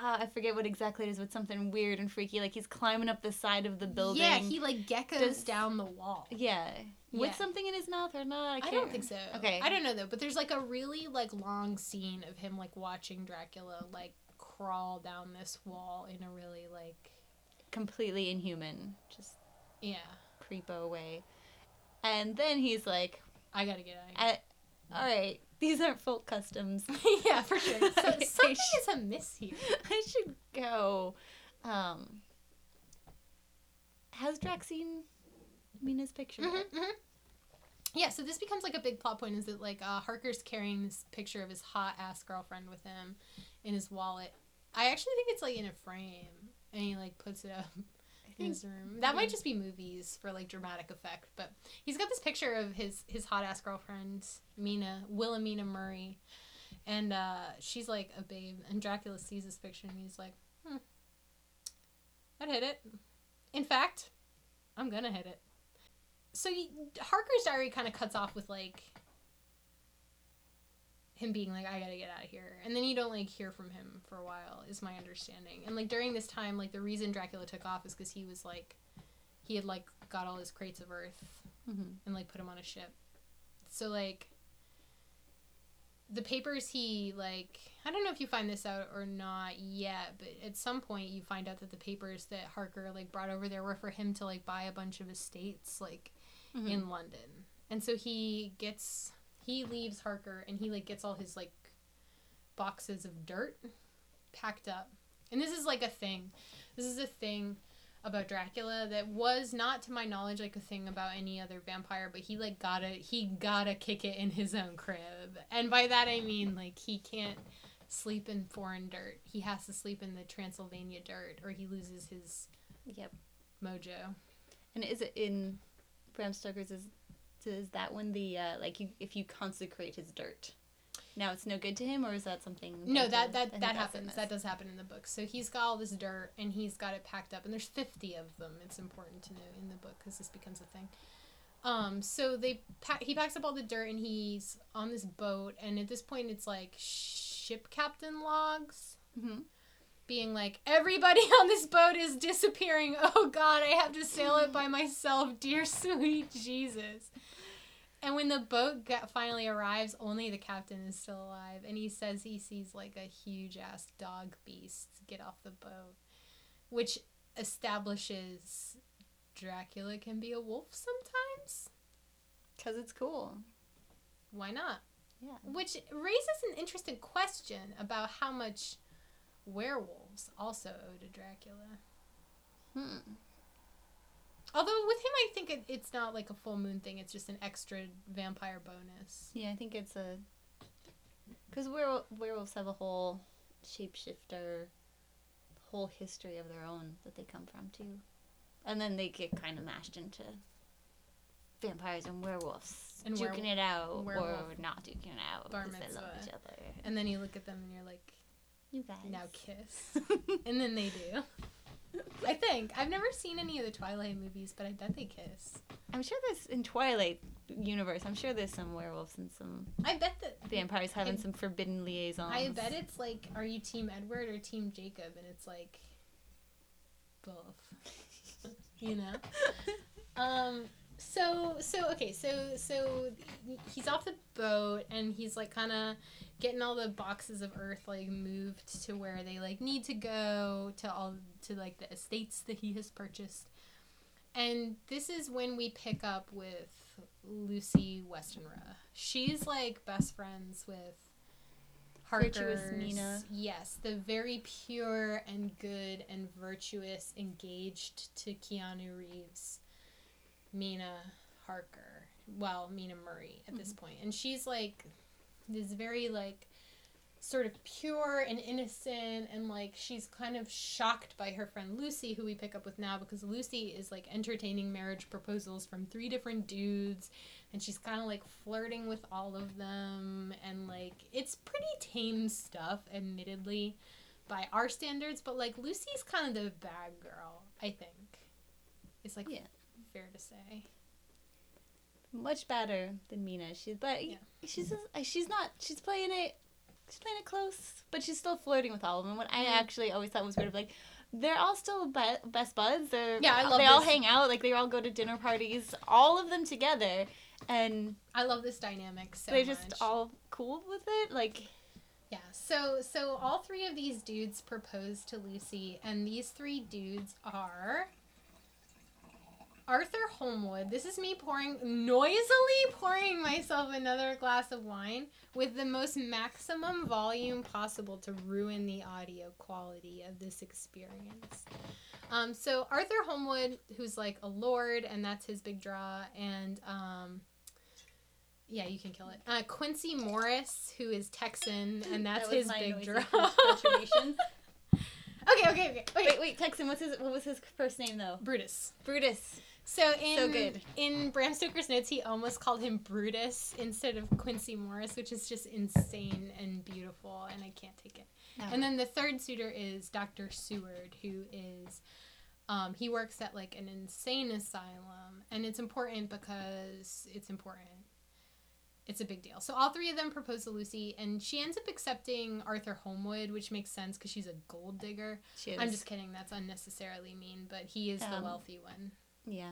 ah, I forget what exactly it is, but something weird and freaky. Like he's climbing up the side of the building. yeah he like geckos Does- down the wall Yeah. With Yeah. something in his mouth or not? I, I, don't think so Okay. i don't know though but there's like a really like long scene of him like watching dracula like crawl down this wall in a really like Completely inhuman. Just yeah creepo way. And then he's like, i gotta get out of here I, all right, these aren't folk customs. <laughs> yeah for sure <laughs> so, something is amiss here <laughs> I should go. Um, has Drax seen Mina's picture? yet? Mhm, mhm. Yeah, so this becomes like a big plot point is that like uh, Harker's carrying this picture of his hot ass girlfriend with him in his wallet. I actually think it's like in a frame, and he like puts it up <laughs> in his room. That might just be movies for like dramatic effect, but he's got this picture of his his hot ass girlfriend Mina Wilhelmina Murray, and uh, she's like a babe, and Dracula sees this picture and he's like, hmm, I'd hit it. In fact, I'm gonna hit it so he, Harker's diary kind of cuts off with like him being like, "I gotta get out of here," and then you don't like hear from him for a while, is my understanding. And like during this time, like the reason Dracula took off is because he was like, he had like got all his crates of Earth Mhm. and like put him on a ship. So like the papers he like I don't know if you find this out or not yet, but at some point you find out that the papers that Harker like brought over there were for him to like buy a bunch of estates like Mhm. in London. And so he gets he leaves Harker and he like gets all his like boxes of dirt packed up. And this is like a thing. This is a thing about Dracula that was not to my knowledge like a thing about any other vampire, but he like gotta he gotta kick it in his own crib. And by that I mean like he can't sleep in foreign dirt. He has to sleep in the Transylvania dirt or he loses his Yep. mojo. And is it in Bram Stoker's? Is is that when the uh, like you if you consecrate his dirt, now it's no good to him, or is that something? No, they that that that happens. That does happen in the book. So he's got all this dirt and he's got it packed up, and there's fifty of them. It's important to know in the book because this becomes a thing. Um, so they pack, he packs up all the dirt and he's on this boat, and at this point it's like ship captain logs Mhm. Being like everybody <laughs> on this boat is disappearing. Oh God, I have to sail it by myself, dear <laughs> sweet Jesus. And when the boat finally arrives, only the captain is still alive, and he says he sees like a huge ass dog beast get off the boat, which establishes Dracula can be a wolf sometimes. Cause it's cool. Why not? Yeah. Which raises an interesting question about how much werewolves also owe to Dracula. Hmm. Although with him, I think it, it's not like a full moon thing. It's just an extra vampire bonus. Yeah, I think it's a. Because werewolves have a whole shapeshifter, whole history of their own that they come from too, and then they get kind of mashed into vampires and werewolves, And duking werewolf- it out werewolf or not duking it out because they love each other. And then you look at them and you're like, You guys. now kiss. <laughs> and then they do. I think I've never seen any of the Twilight movies, but I bet they kiss. I'm sure there's in Twilight universe. I'm sure there's some werewolves and some I bet that. vampires having I- some forbidden liaisons. I bet it's like, are you Team Edward or Team Jacob? And it's like, both. <laughs> you know. Um. So so okay. So so he's off the boat and he's like kind of getting all the boxes of earth like moved to where they like need to go to all to like the estates that he has purchased. And this is when we pick up with Lucy Westenra. She's like best friends with Virtuous Harker's- Mina. Yes, the very pure and good and virtuous, engaged to Keanu Reeves, Mina Harker. Well, Mina Murray at this mm-hmm. point. And she's like this very like sort of pure and innocent and like she's kind of shocked by her friend Lucy who we pick up with now because Lucy is like entertaining marriage proposals from three different dudes and she's kind of like flirting with all of them and like it's pretty tame stuff admittedly by our standards but like Lucy's kind of the bad girl I think it's like Yeah. fair to say much better than Mina. She's but Yeah. she's she's not. She's playing it. She's playing it close, but she's still flirting with all of them. What I Mhm. actually always thought was weird, like they're all still be- best buds. They're Yeah, I love They all hang out. Like they all go to dinner parties. All of them together, and I love this dynamic so they're much. just all cool with it. Like Yeah, so so all three of these dudes propose to Lucy, and these three dudes are Arthur Holmwood. This is me pouring noisily pouring myself another glass of wine with the most maximum volume possible to ruin the audio quality of this experience. Um, so Arthur Holmwood, who's like a lord, and that's his big draw, and um, yeah, you can kill it. Uh, Quincy Morris, who is Texan, and that's that his big draw. contribution. <laughs> <laughs> okay, okay, okay. Wait, wait, wait, Texan. What's his what was his first name though? Brutus. Brutus. So in So good. in Bram Stoker's notes, he almost called him Brutus instead of Quincy Morris, which is just insane and beautiful, and I can't take it. And then the third suitor is Dr. Seward, who is um, he works at like an insane asylum, and it's important because it's important. It's a big deal. So all three of them propose to Lucy, and she ends up accepting Arthur Holmwood, which makes sense because she's a gold digger. She I'm just kidding. That's unnecessarily mean, but he is the Um, wealthy one. Yeah.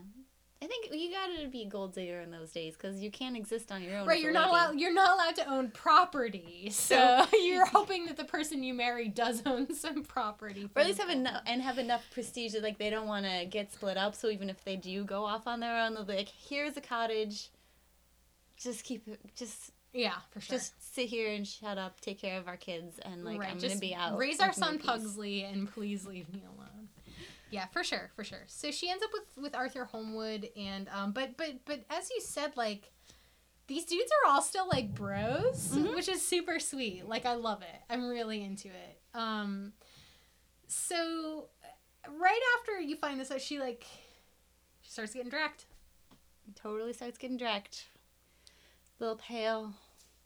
I think you gotta be a gold digger in those days because you can't exist on your own. Right, you're not allowed. You're not allowed to own property, so <laughs> you're hoping that the person you marry does <laughs> own some property, Or at least have enough and have enough prestige that like they don't want to get split up. So even if they do go off on their own, they'll be like, "Here's a cottage. Just keep it. Just Yeah, for sure. just sit here and shut up. Take care of our kids, and like right, I'm gonna be out. raise our son. Pugsley, and please leave me alone. Yeah, for sure, for sure. So she ends up with with Arthur Holmwood, and um, but but but as you said, like these dudes are all still like bros, Mhm. which is super sweet. Like I love it. I'm really into it. Um, so right after you find this out, she like she starts getting dragged. Totally starts getting dragged. A little pale,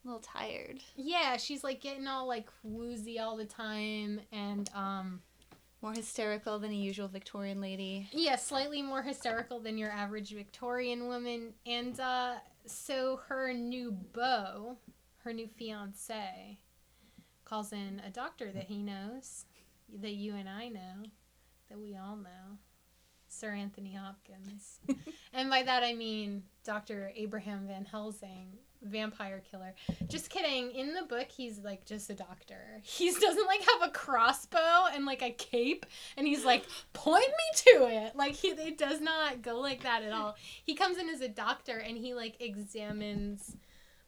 a little tired. Yeah, she's like getting all like woozy all the time, and um. More hysterical than a usual Victorian lady. Yeah, slightly more hysterical than your average Victorian woman. And uh, so her new beau, her new fiance, calls in a doctor that he knows, that you and I know, that we all know, Sir Anthony Hopkins. <laughs> and by that I mean Dr. Abraham Van Helsing, vampire killer. Just kidding. In the book, he's like just a doctor. He <laughs> doesn't like have a crossbow and like a cape, and he's like, point me to it. Like he, it does not go like that at all. He comes in as a doctor and he like examines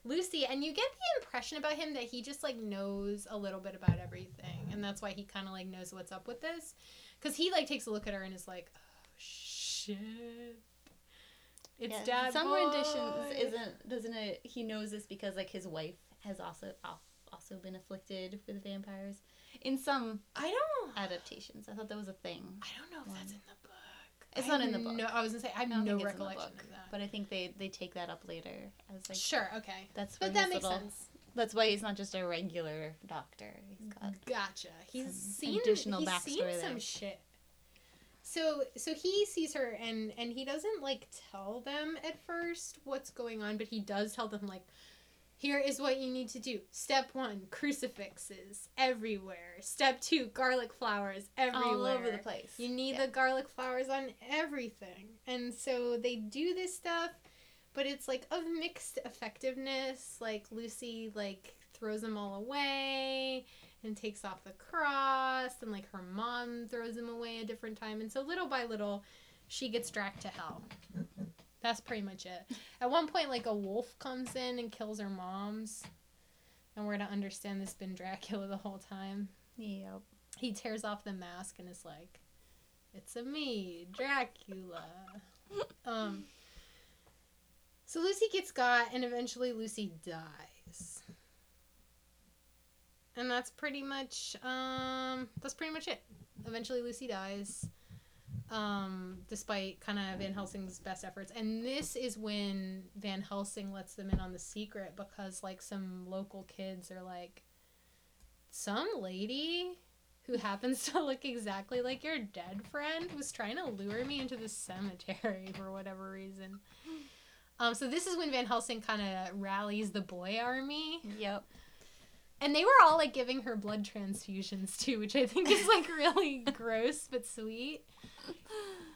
Lucy, and you get the impression about him that he just like knows a little bit about everything, and that's why he kind of like knows what's up with this, because he like takes a look at her and is like, oh shit. It's Yeah, dad. Some boy. renditions isn't doesn't it? He knows this because like his wife has also also been afflicted with vampires in some I don't. adaptations. I thought that was a thing. I don't know if that's in the book. It's I not in the book. No, I was gonna say I have I no think it's in the recollection book, of that. But I think they they take that up later as like sure, okay, that's but that makes little- sense. That's why he's not just a regular doctor. He's got Gotcha. He's seen additional he's backstory seen some there. shit. So so he sees her and and he doesn't like tell them at first what's going on, but he does tell them like here is what you need to do. Step 1, crucifixes everywhere. Step 2, garlic flowers everywhere. All over the place. You need Yeah. the garlic flowers on everything. And so they do this stuff, but it's like of mixed effectiveness. Like Lucy like throws them all away and takes off the cross and like her mom throws them away a different time. And so little by little she gets dragged to hell. That's pretty much it. At one point like a wolf comes in and kills her moms. And we're to understand this been Dracula the whole time Yep. he tears off the mask and is like, "It's a me, Dracula." um. So Lucy gets got, and eventually Lucy dies. And that's pretty much um that's pretty much it. Eventually Lucy dies. Um, despite kind of Van Helsing's best efforts. And this is when Van Helsing lets them in on the secret because like some local kids are like some lady who happens <laughs> to look exactly like your dead friend was trying to lure me into the cemetery <laughs> for whatever reason. <laughs> Um, so this is when Van Helsing kind of rallies the boy army, Yep. And they were all like giving her blood transfusions too, which I think is like really <laughs> gross but sweet.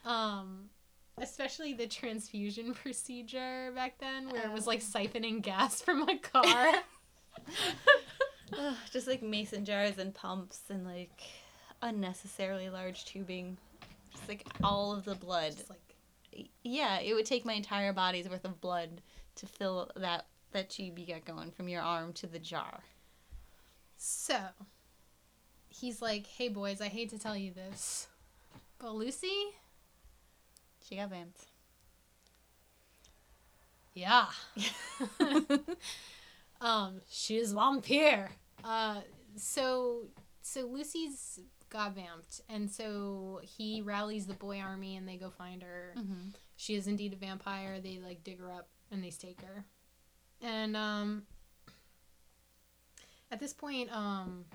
Um, especially the transfusion <laughs> procedure back then, where it was like siphoning gas from a <laughs> car. Just like mason jars and pumps and like unnecessarily large tubing. Just like all of the blood. Just like Yeah, it would take my entire body's worth of blood to fill that that tube you got going from your arm to the jar. So, he's like, hey boys, I hate to tell you this, but Lucy, She got vamped. yeah. <laughs> um, she is vampire. Uh, so, so Lucy's got vamped, and so he rallies the boy army and they go find her. Mm-hmm. She is indeed a vampire. They like dig her up and they stake her. And um at this point, um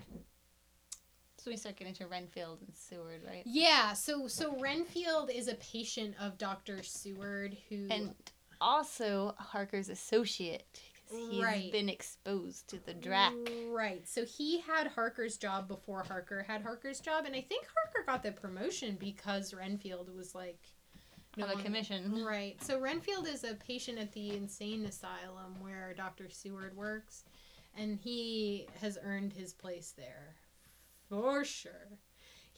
So we start getting to Renfield and Seward, right? Yeah, so so Renfield is a patient of Dr. Seward who And also Harker's associate. 'cause he's Right. been exposed to the Drac. Right. So he had Harker's job before Harker had Harker's job and I think Harker got the promotion because Renfield was like Of a commission. Right. So Renfield is a patient at the insane asylum where Dr. Seward works, and he has earned his place there. For sure.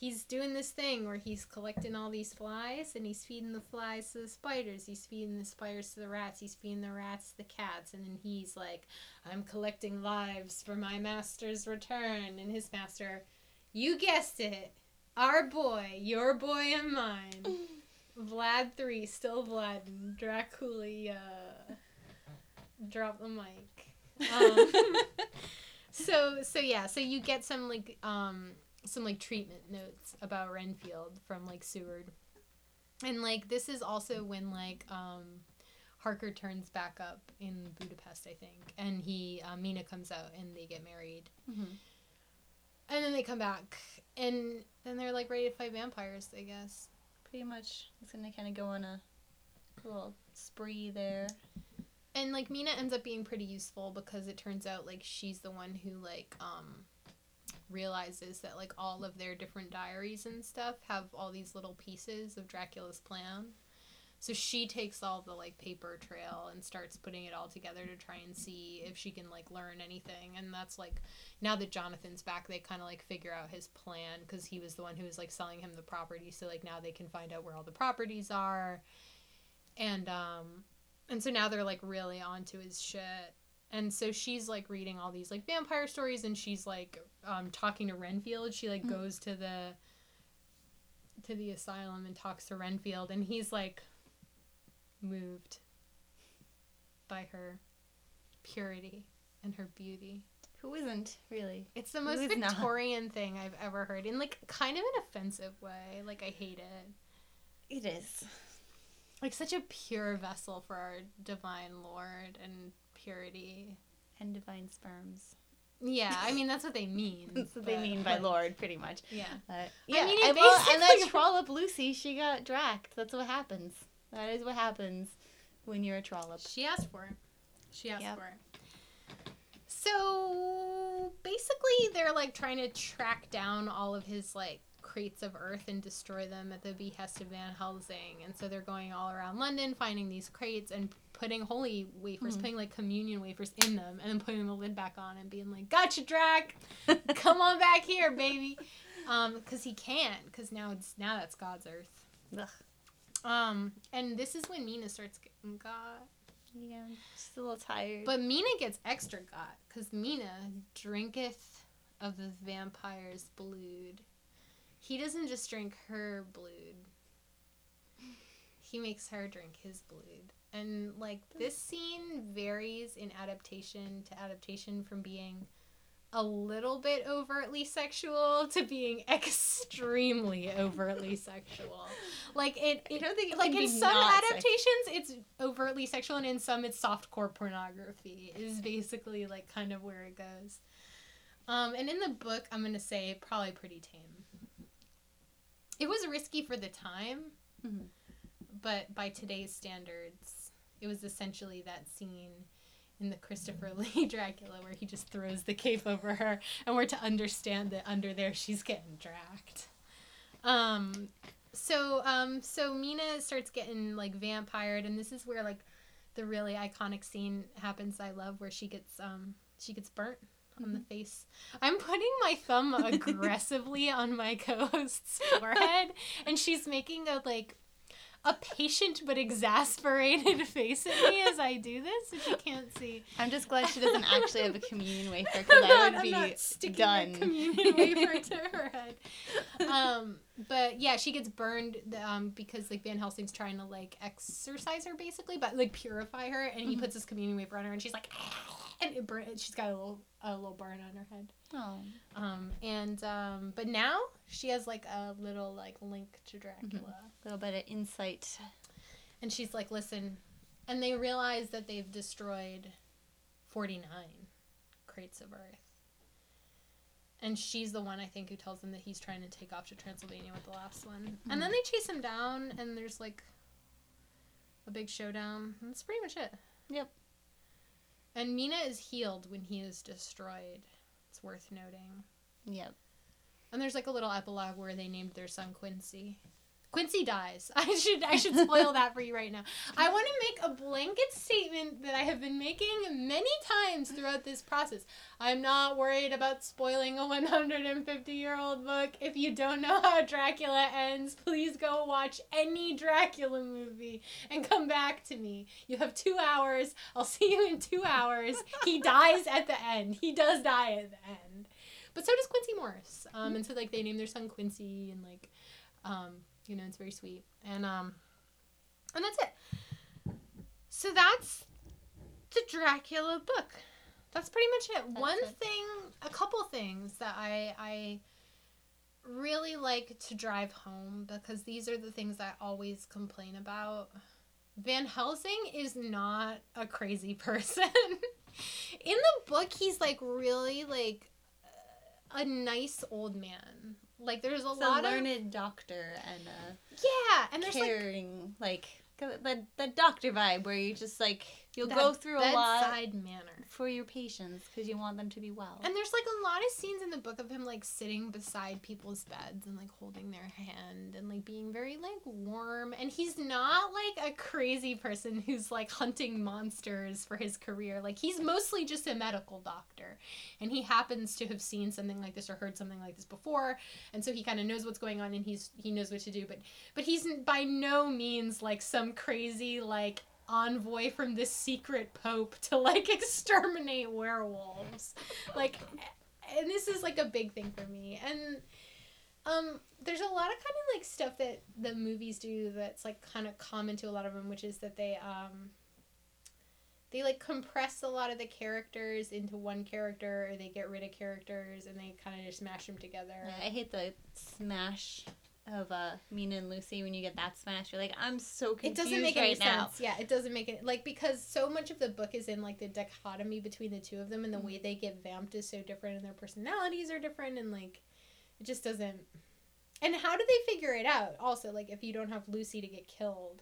He's doing this thing where he's collecting all these flies and he's feeding the flies to the spiders. He's feeding the spiders to the rats. He's feeding the rats to the cats. And then he's like, I'm collecting lives for my master's return. And his master, you guessed it, our boy, your boy and mine. <laughs> Vlad three, still Vladdin', Dracula. Uh, drop the mic. Um, <laughs> so so yeah, so you get some like um some like treatment notes about Renfield from like Seward, and like this is also when like um Harker turns back up in Budapest, I think, and he uh, Mina comes out and they get married, Mhm. and then they come back, and then they're like ready to fight vampires, I guess. Pretty much. It's gonna kind of go on a little spree there. And like Mina ends up being pretty useful because it turns out like she's the one who like um realizes that like all of their different diaries and stuff have all these little pieces of Dracula's plan. So she takes all the like paper trail and starts putting it all together to try and see if she can like learn anything. And that's like now that Jonathan's back, they kind of like figure out his plan because he was the one who was like selling him the property. So like now they can find out where all the properties are. And um and so now they're like really onto his shit. And so she's like reading all these like vampire stories and she's like um talking to Renfield. She like Mm. goes to the to the asylum and talks to Renfield and he's like moved by her purity and her beauty. Who isn't really? It's the most is not? Victorian thing I've ever heard in like kind of an offensive way. Like I hate it. It is. Like such a pure vessel for our divine lord and purity. And divine sperms. Yeah, I mean that's what they <laughs> mean. That's what they mean by like, Lord, pretty much. Yeah. Uh, yeah, mean, and, well, and that trollop Lucy, she got dracked. That's what happens. That is what happens when you're a trollop. She asked for it. She asked Yep. for it. So basically, they're like trying to track down all of his like crates of earth and destroy them at the behest of Van Helsing. And so they're going all around London, finding these crates and putting holy wafers, Mhm. putting like communion wafers in them, and then putting the lid back on and being like, "Gotcha, Drac! Come on back here, baby." Um, because he can't, because now it's now that's God's earth. Ugh. Um, and this is when Mina starts getting got. Yeah, just a little tired. But Mina gets extra got because Mina drinketh of the vampire's blood. He doesn't just drink her blood. He makes her drink his blood. And like this scene varies in adaptation to adaptation from being a little bit overtly sexual to being <laughs> extremely overtly sexual. Like it, I don't think it like in some adaptations it's overtly sexual and in some it's softcore pornography is basically like kind of where it goes um and in the book i'm gonna say probably pretty tame it was risky for the time Mhm. but by today's standards it was essentially that scene in the Christopher <laughs> Lee Dracula where he just throws the cape over her and we're to understand that under there she's getting dragged. Um so um so Mina starts getting like vampired and this is where like the really iconic scene happens I love where she gets um she gets burnt on the face. I'm putting my thumb <laughs> aggressively on my co-host's <laughs> forehead and she's making a like a patient but exasperated <laughs> face at me as I do this, if you can't see. I'm just glad she doesn't actually have a communion wafer because I would I'm be not sticking done. a communion wafer to her head. Um, but yeah, she gets burned um, because like Van Helsing's trying to like exorcise her basically, but like purify her, and he Mhm. puts his communion wafer on her, and she's like, and it burn- she's got a little a little burn on her head. Oh. Um, and um, but now she has like a little like link to Dracula. A little bit of insight. And she's like, listen. And they realize that they've destroyed 49 crates of earth. And she's the one, I think, who tells them that he's trying to take off to Transylvania with the last one. And then they chase him down, and there's like a big showdown. That's pretty much it. Yep. And Mina is healed when he is destroyed. It's worth noting. Yep. And there's like a little epilogue where they named their son Quincy. Quincy dies. <laughs> I should I should spoil that for you right now. I want to make a blanket statement that I have been making many times throughout this process. I'm not worried about spoiling a 150 year old book. If you don't know how Dracula ends, please go watch any Dracula movie and come back to me. You have two hours. I'll see you in two hours. He dies at the end. He does die at the end. But so does Quincy Morris. Um, and so like they name their son Quincy and like, um, you know, it's very sweet. And um, and that's it. So that's the Dracula book. That's pretty much it. That's One it. thing, a couple things that I I really like to drive home because these are the things I always complain about. Van Helsing is not a crazy <laughs> person. In the book, he's like really like a nice old man. Like there's a It's lot a of learned doctor and a yeah, and there's like caring, like, the, the doctor vibe where you just like you'll that go through a lot bedside manner. for your patients because you want them to be well. And there's like a lot of scenes in the book of him like sitting beside people's beds and like holding their hand and like being very like warm. And he's not like a crazy person who's like hunting monsters for his career. Like he's mostly just a medical doctor. And he happens to have seen something like this or heard something like this before. And so he kind of knows what's going on and he's he knows what to do. But but he's by no means like some crazy like envoy from this secret pope to like <laughs> exterminate werewolves. Like and this is like a big thing for me. And um there's a lot of kind of like stuff that the movies do that's like kind of common to a lot of them which is that they um they like compress a lot of the characters into one character or they get rid of characters and they kind of just mash them together. Yeah, I hate the smash of uh, Mina and Lucy when you get that smash. You're like, I'm so confused. It doesn't make right any now. sense. Yeah, it doesn't make it like because so much of the book is in like the dichotomy between the two of them and the Mm. way they get vamped is so different and their personalities are different and like it just doesn't and how do they figure it out also like if you don't have lucy to get killed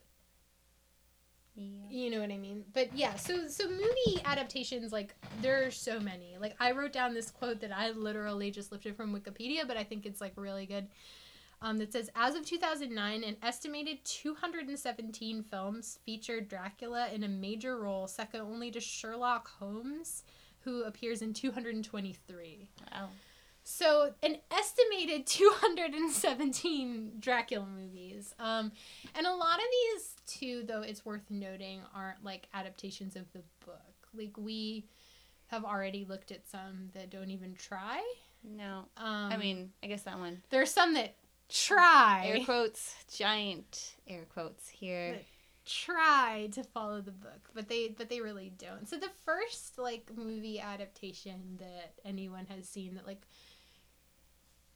Yeah. you know what i mean but yeah so so movie adaptations like there are so many like i wrote down this quote that i literally just lifted from wikipedia but i think it's like really good um, that says as of 2009 an estimated 217 films featured dracula in a major role second only to sherlock holmes who appears in 223 Wow. so an estimated 217 Dracula movies. Um, and a lot of these too, though it's worth noting, aren't like adaptations of the book. Like we have already looked at some that don't even try. No. Um, I mean, I guess that one. there's some that try Air quotes, giant air quotes here. Try to follow the book, but they but they really don't. So the first like movie adaptation that anyone has seen that like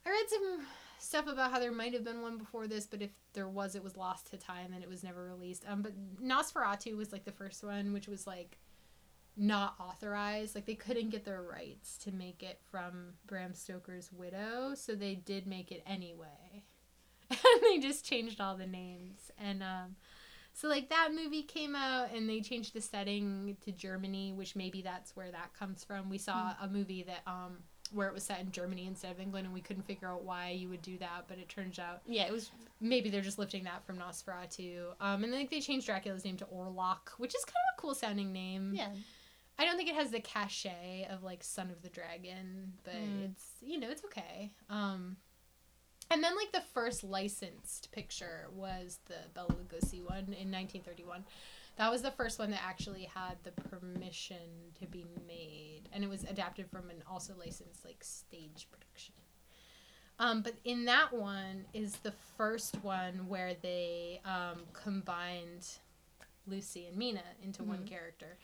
I read some stuff about how there might have been one before this, but if there was, it was lost to time and it was never released. Um, but Nosferatu was like the first one, which was like not authorized. Like they couldn't get their rights to make it from Bram Stoker's widow, so they did make it anyway. <laughs> and they just changed all the names and um so like that movie came out and they changed the setting to Germany, which maybe that's where that comes from. We saw a movie that um where it was set in Germany instead of England and we couldn't figure out why you would do that, but it turns out Yeah, it was. maybe they're just lifting that from Nosferatu. Um and then like, they changed Dracula's name to Orlok, which is kind of a cool sounding name. Yeah. I don't think it has the cachet of like Son of the Dragon, but Mm. it's you know it's okay. Um, and then like the first licensed picture was the Bela Lugosi one in 1931. That was the first one that actually had the permission to be made, and it was adapted from an also licensed like stage production. Um, but in that one is the first one where they um, combined Lucy and Mina into one Mhm. character.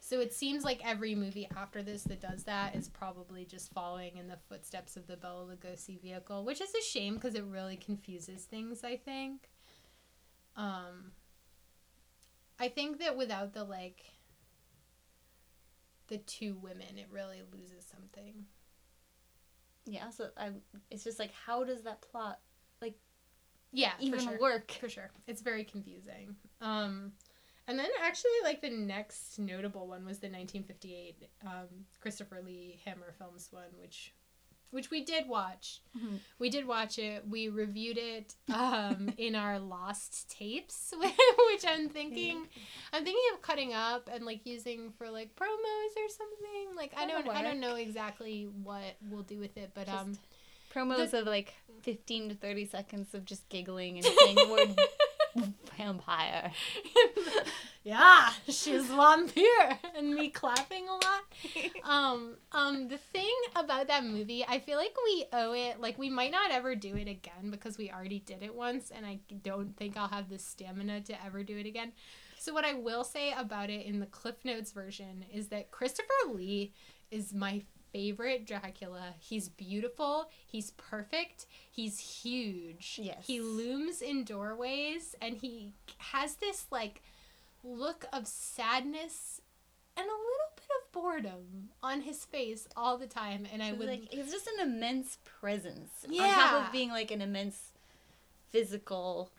So it seems like every movie after this that does that is probably just following in the footsteps of the Bela Lugosi vehicle, which is a shame because it really confuses things. I think. Um. I think that without the like. The two women, it really loses something. Yeah. so I. It's just like, how does that plot like, Yeah, even for sure. work? For sure. It's very confusing. Um, and then actually, like, the next notable one was the 1958 um, Christopher Lee Hammer Films one, which which we did watch. Mhm. We did watch it. We reviewed it <laughs> um, in our lost tapes, <laughs> <laughs> which I'm thinking I'm thinking of cutting up and like using for like promos or something. Like I That'll don't I don't know exactly what we'll do with it, but Just um Promos of like 15 to 30 seconds of just giggling and saying the word vampire. <laughs> yeah, she's vampire, and me clapping a lot. Um, um, the thing about that movie, I feel like we owe it. Like we might not ever do it again because we already did it once, and I don't think I'll have the stamina to ever do it again. So what I will say about it in the Cliff Notes version is that Christopher Lee is my favorite Dracula. He's beautiful. He's perfect. He's huge. Yes. He looms in doorways and he has this like look of sadness and a little bit of boredom on his face all the time and I would like it's just an immense presence on top Yeah. of being like an immense physical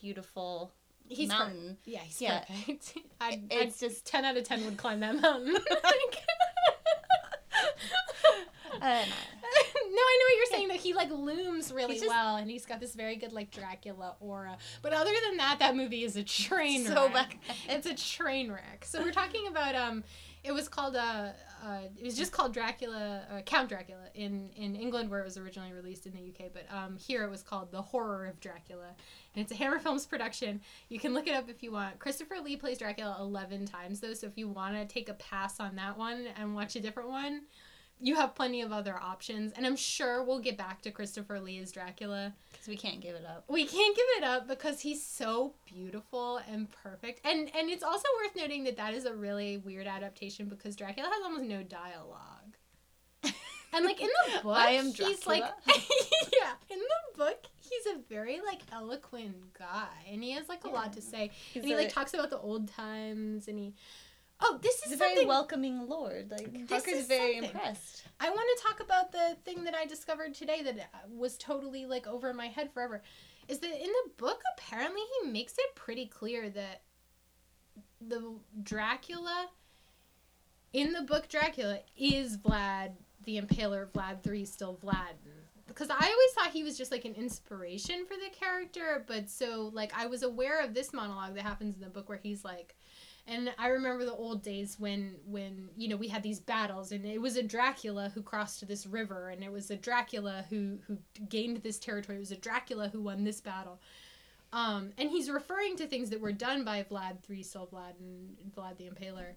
beautiful he's per- mountain. yeah, he's Yeah. perfect. <laughs> I It's just just 10 out of 10 would climb that mountain. <laughs> <laughs> uh, no. <laughs> no, I know what you're saying. That he like looms really just- well, and he's got this very good like Dracula aura. But other than that, that movie is a train so wreck. bad. It's a train wreck. So we're talking about um, it was called uh, uh it was just called Dracula, uh, Count Dracula in in England where it was originally released in the UK, but um here it was called The Horror of Dracula, and it's a Hammer Films production. You can look it up if you want. Christopher Lee plays Dracula eleven times though, so if you want to take a pass on that one and watch a different one. You have plenty of other options, and I'm sure we'll get back to Christopher Lee as Dracula. Because we can't give it up. We can't give it up because he's so beautiful and perfect. And and it's also worth noting that that is a really weird adaptation because Dracula has almost no dialogue. <laughs> And like in the book, I am he's like, <laughs> yeah, in the book, he's a very like eloquent guy, and he has like a lot to say. He's and he like talks about the old times, and he. Oh, this is a very welcoming lord. Like is very something. impressed. I want to talk about the thing that I discovered today that uh, was totally like over my head forever. Is that in the book apparently he makes it pretty clear that the Dracula in the book Dracula is Vlad the Impaler, Vlad 3 still Vlad. Because I always thought he was just like an inspiration for the character, but so like I was aware of this monologue that happens in the book where he's like and I remember the old days when when you know we had these battles and it was a Dracula who crossed this river and it was a Dracula who who gained this territory. It was a Dracula who won this battle. Um, and he's referring to things that were done by Vlad Three, Still Vladdin', Vlad the Impaler,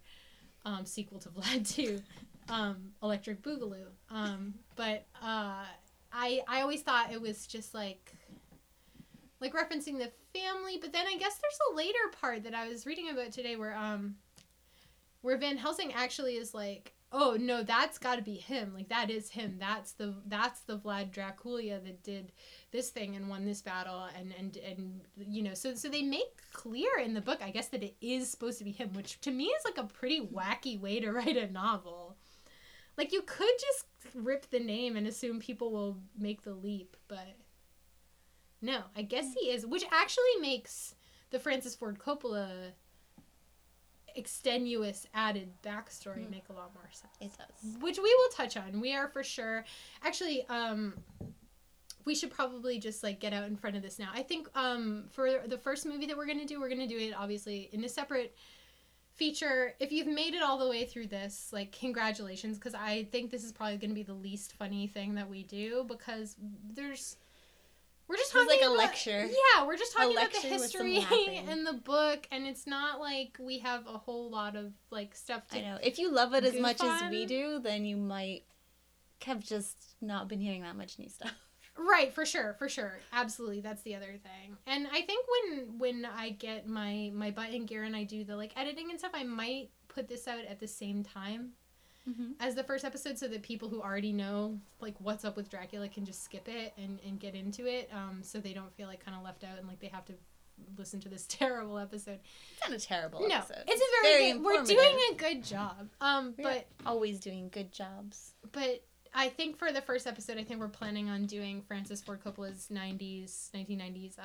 um, sequel to <laughs> Vlad Two, um, Electric Boogaloo. Um, but uh, I I always thought it was just like like referencing the family, but then I guess there's a later part that I was reading about today where um where Van Helsing actually is like, oh no, that's got to be him. Like that is him. That's the that's the Vlad Dracula that did this thing and won this battle and and and you know so so they make clear in the book I guess that it is supposed to be him, which to me is like a pretty wacky way to <laughs> write a novel. Like you could just rip the name and assume people will make the leap, but no, I guess he is, which actually makes the Francis Ford Coppola extenuous added backstory make a lot more sense. It does. Which we will touch on. We are for sure. Actually, um we should probably just like get out in front of this now. I think um for the first movie that we're going to do, we're going to do it obviously in a separate feature. If you've made it all the way through this, like congratulations cuz I think this is probably going to be the least funny thing that we do because there's we're just talking like a about- lecture. Yeah, we're just talking about the lecture with some history <laughs> and the book and it's not like we have a whole lot of like stuff to I know. If you love it as much as we do, then you might have just not been hearing that much new stuff. <laughs> Right, for sure, for sure. Absolutely, that's the other thing. And I think when when I get my my butt in gear and I do the like editing and stuff, I might put this out at the same time Mhm. as the first episode so that people who already know like what's up with Dracula can just skip it and and get into it um so they don't feel like kind of left out and like they have to listen to this <laughs> terrible episode. It's not a terrible no, episode. it's a very, good, we're doing a good job. Um but always doing good jobs. but I think for the first episode, I think we're planning on doing Francis Ford Coppola's 90s, 1990s uh,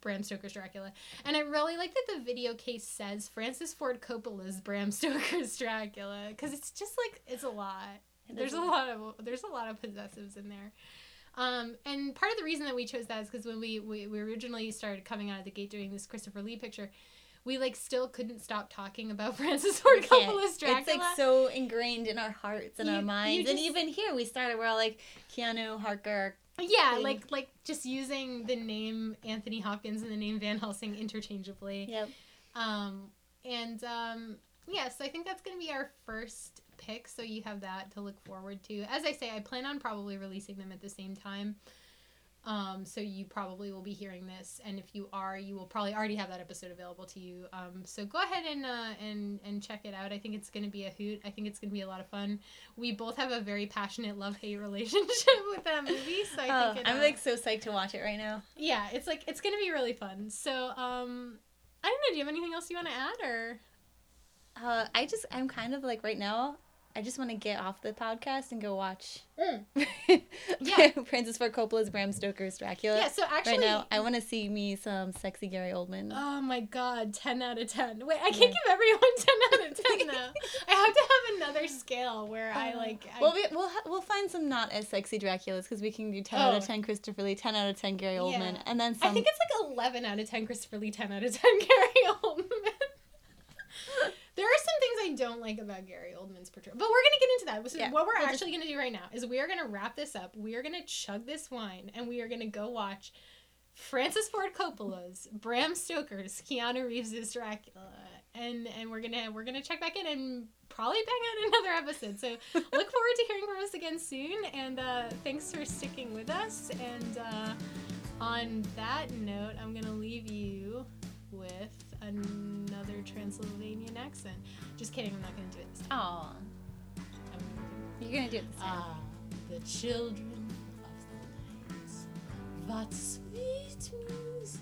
Bram Stoker's Dracula. And I really like that the video case says Francis Ford Coppola's Bram <laughs> Stoker's Dracula because it's just like, it's a lot. There's a lot of there's a lot of possessives in there. Um, and part of the reason that we chose that is because when we, we we originally started coming out of the gate doing this Christopher Lee picture, we like still couldn't stop talking about <laughs> Francis Ford. Coppola's Dracula. It's like so ingrained in our hearts and You- our minds. and even here, we started, we're all like, Keanu, Harker. Yeah, thing. like like just using the name Anthony Hopkins and the name Van Helsing interchangeably. Yep. Um, and um, yeah, so I think that's gonna be our first pick. So you have that to look forward to. As I say, I plan on probably releasing them at the same time. Um, so you probably will be hearing this, and if you are, you will probably already have that episode available to you. Um, so go ahead and uh, and and check it out. I think it's gonna be a hoot. I think it's gonna be a lot of fun. We both have a very passionate love hate <laughs> relationship with that movie, so I Oh, think it, I'm uh, like so psyched to watch it right now. yeah, it's like it's gonna be really fun. So um, I don't know. Do you have anything else you want to add or? Uh, I just, I'm kind of like right now, I just want to get off the podcast and go watch mm. <laughs> Yeah. Francis Ford Coppola's Bram Stoker's Dracula. Yeah. So actually, right now, I want to see me some sexy Gary Oldman. Oh my god, 10 out of 10. Wait, I can't Yeah. give everyone <laughs> 10 out of 10 though. <laughs> I have to have another scale where I oh. like. I, well, we, we'll ha- we'll find some not as sexy Draculas because we can do ten out of Oh. ten Christopher Lee, ten out of ten Gary Oldman, Yeah. and then some... I think it's like 11 out of 10 Christopher Lee, 10 out of 10 Gary Oldman. There are some things I don't like about Gary Oldman's portrayal, but we're gonna get into that. So Yeah, what we're just- actually gonna do right now is we are gonna wrap this up. We are gonna chug this wine, and we are gonna go watch Francis Ford Coppola's Bram Stoker's Keanu Reeves' Dracula, and and we're gonna we're gonna check back in and probably bang out another episode. So <laughs> look forward to hearing from us again soon, and uh, thanks for sticking with us. And uh, on that note, I'm gonna leave you with another Transylvanian accent. Just kidding, I'm not gonna do it this time. You're gonna do it this time. Ah, the children of the night. What sweet music.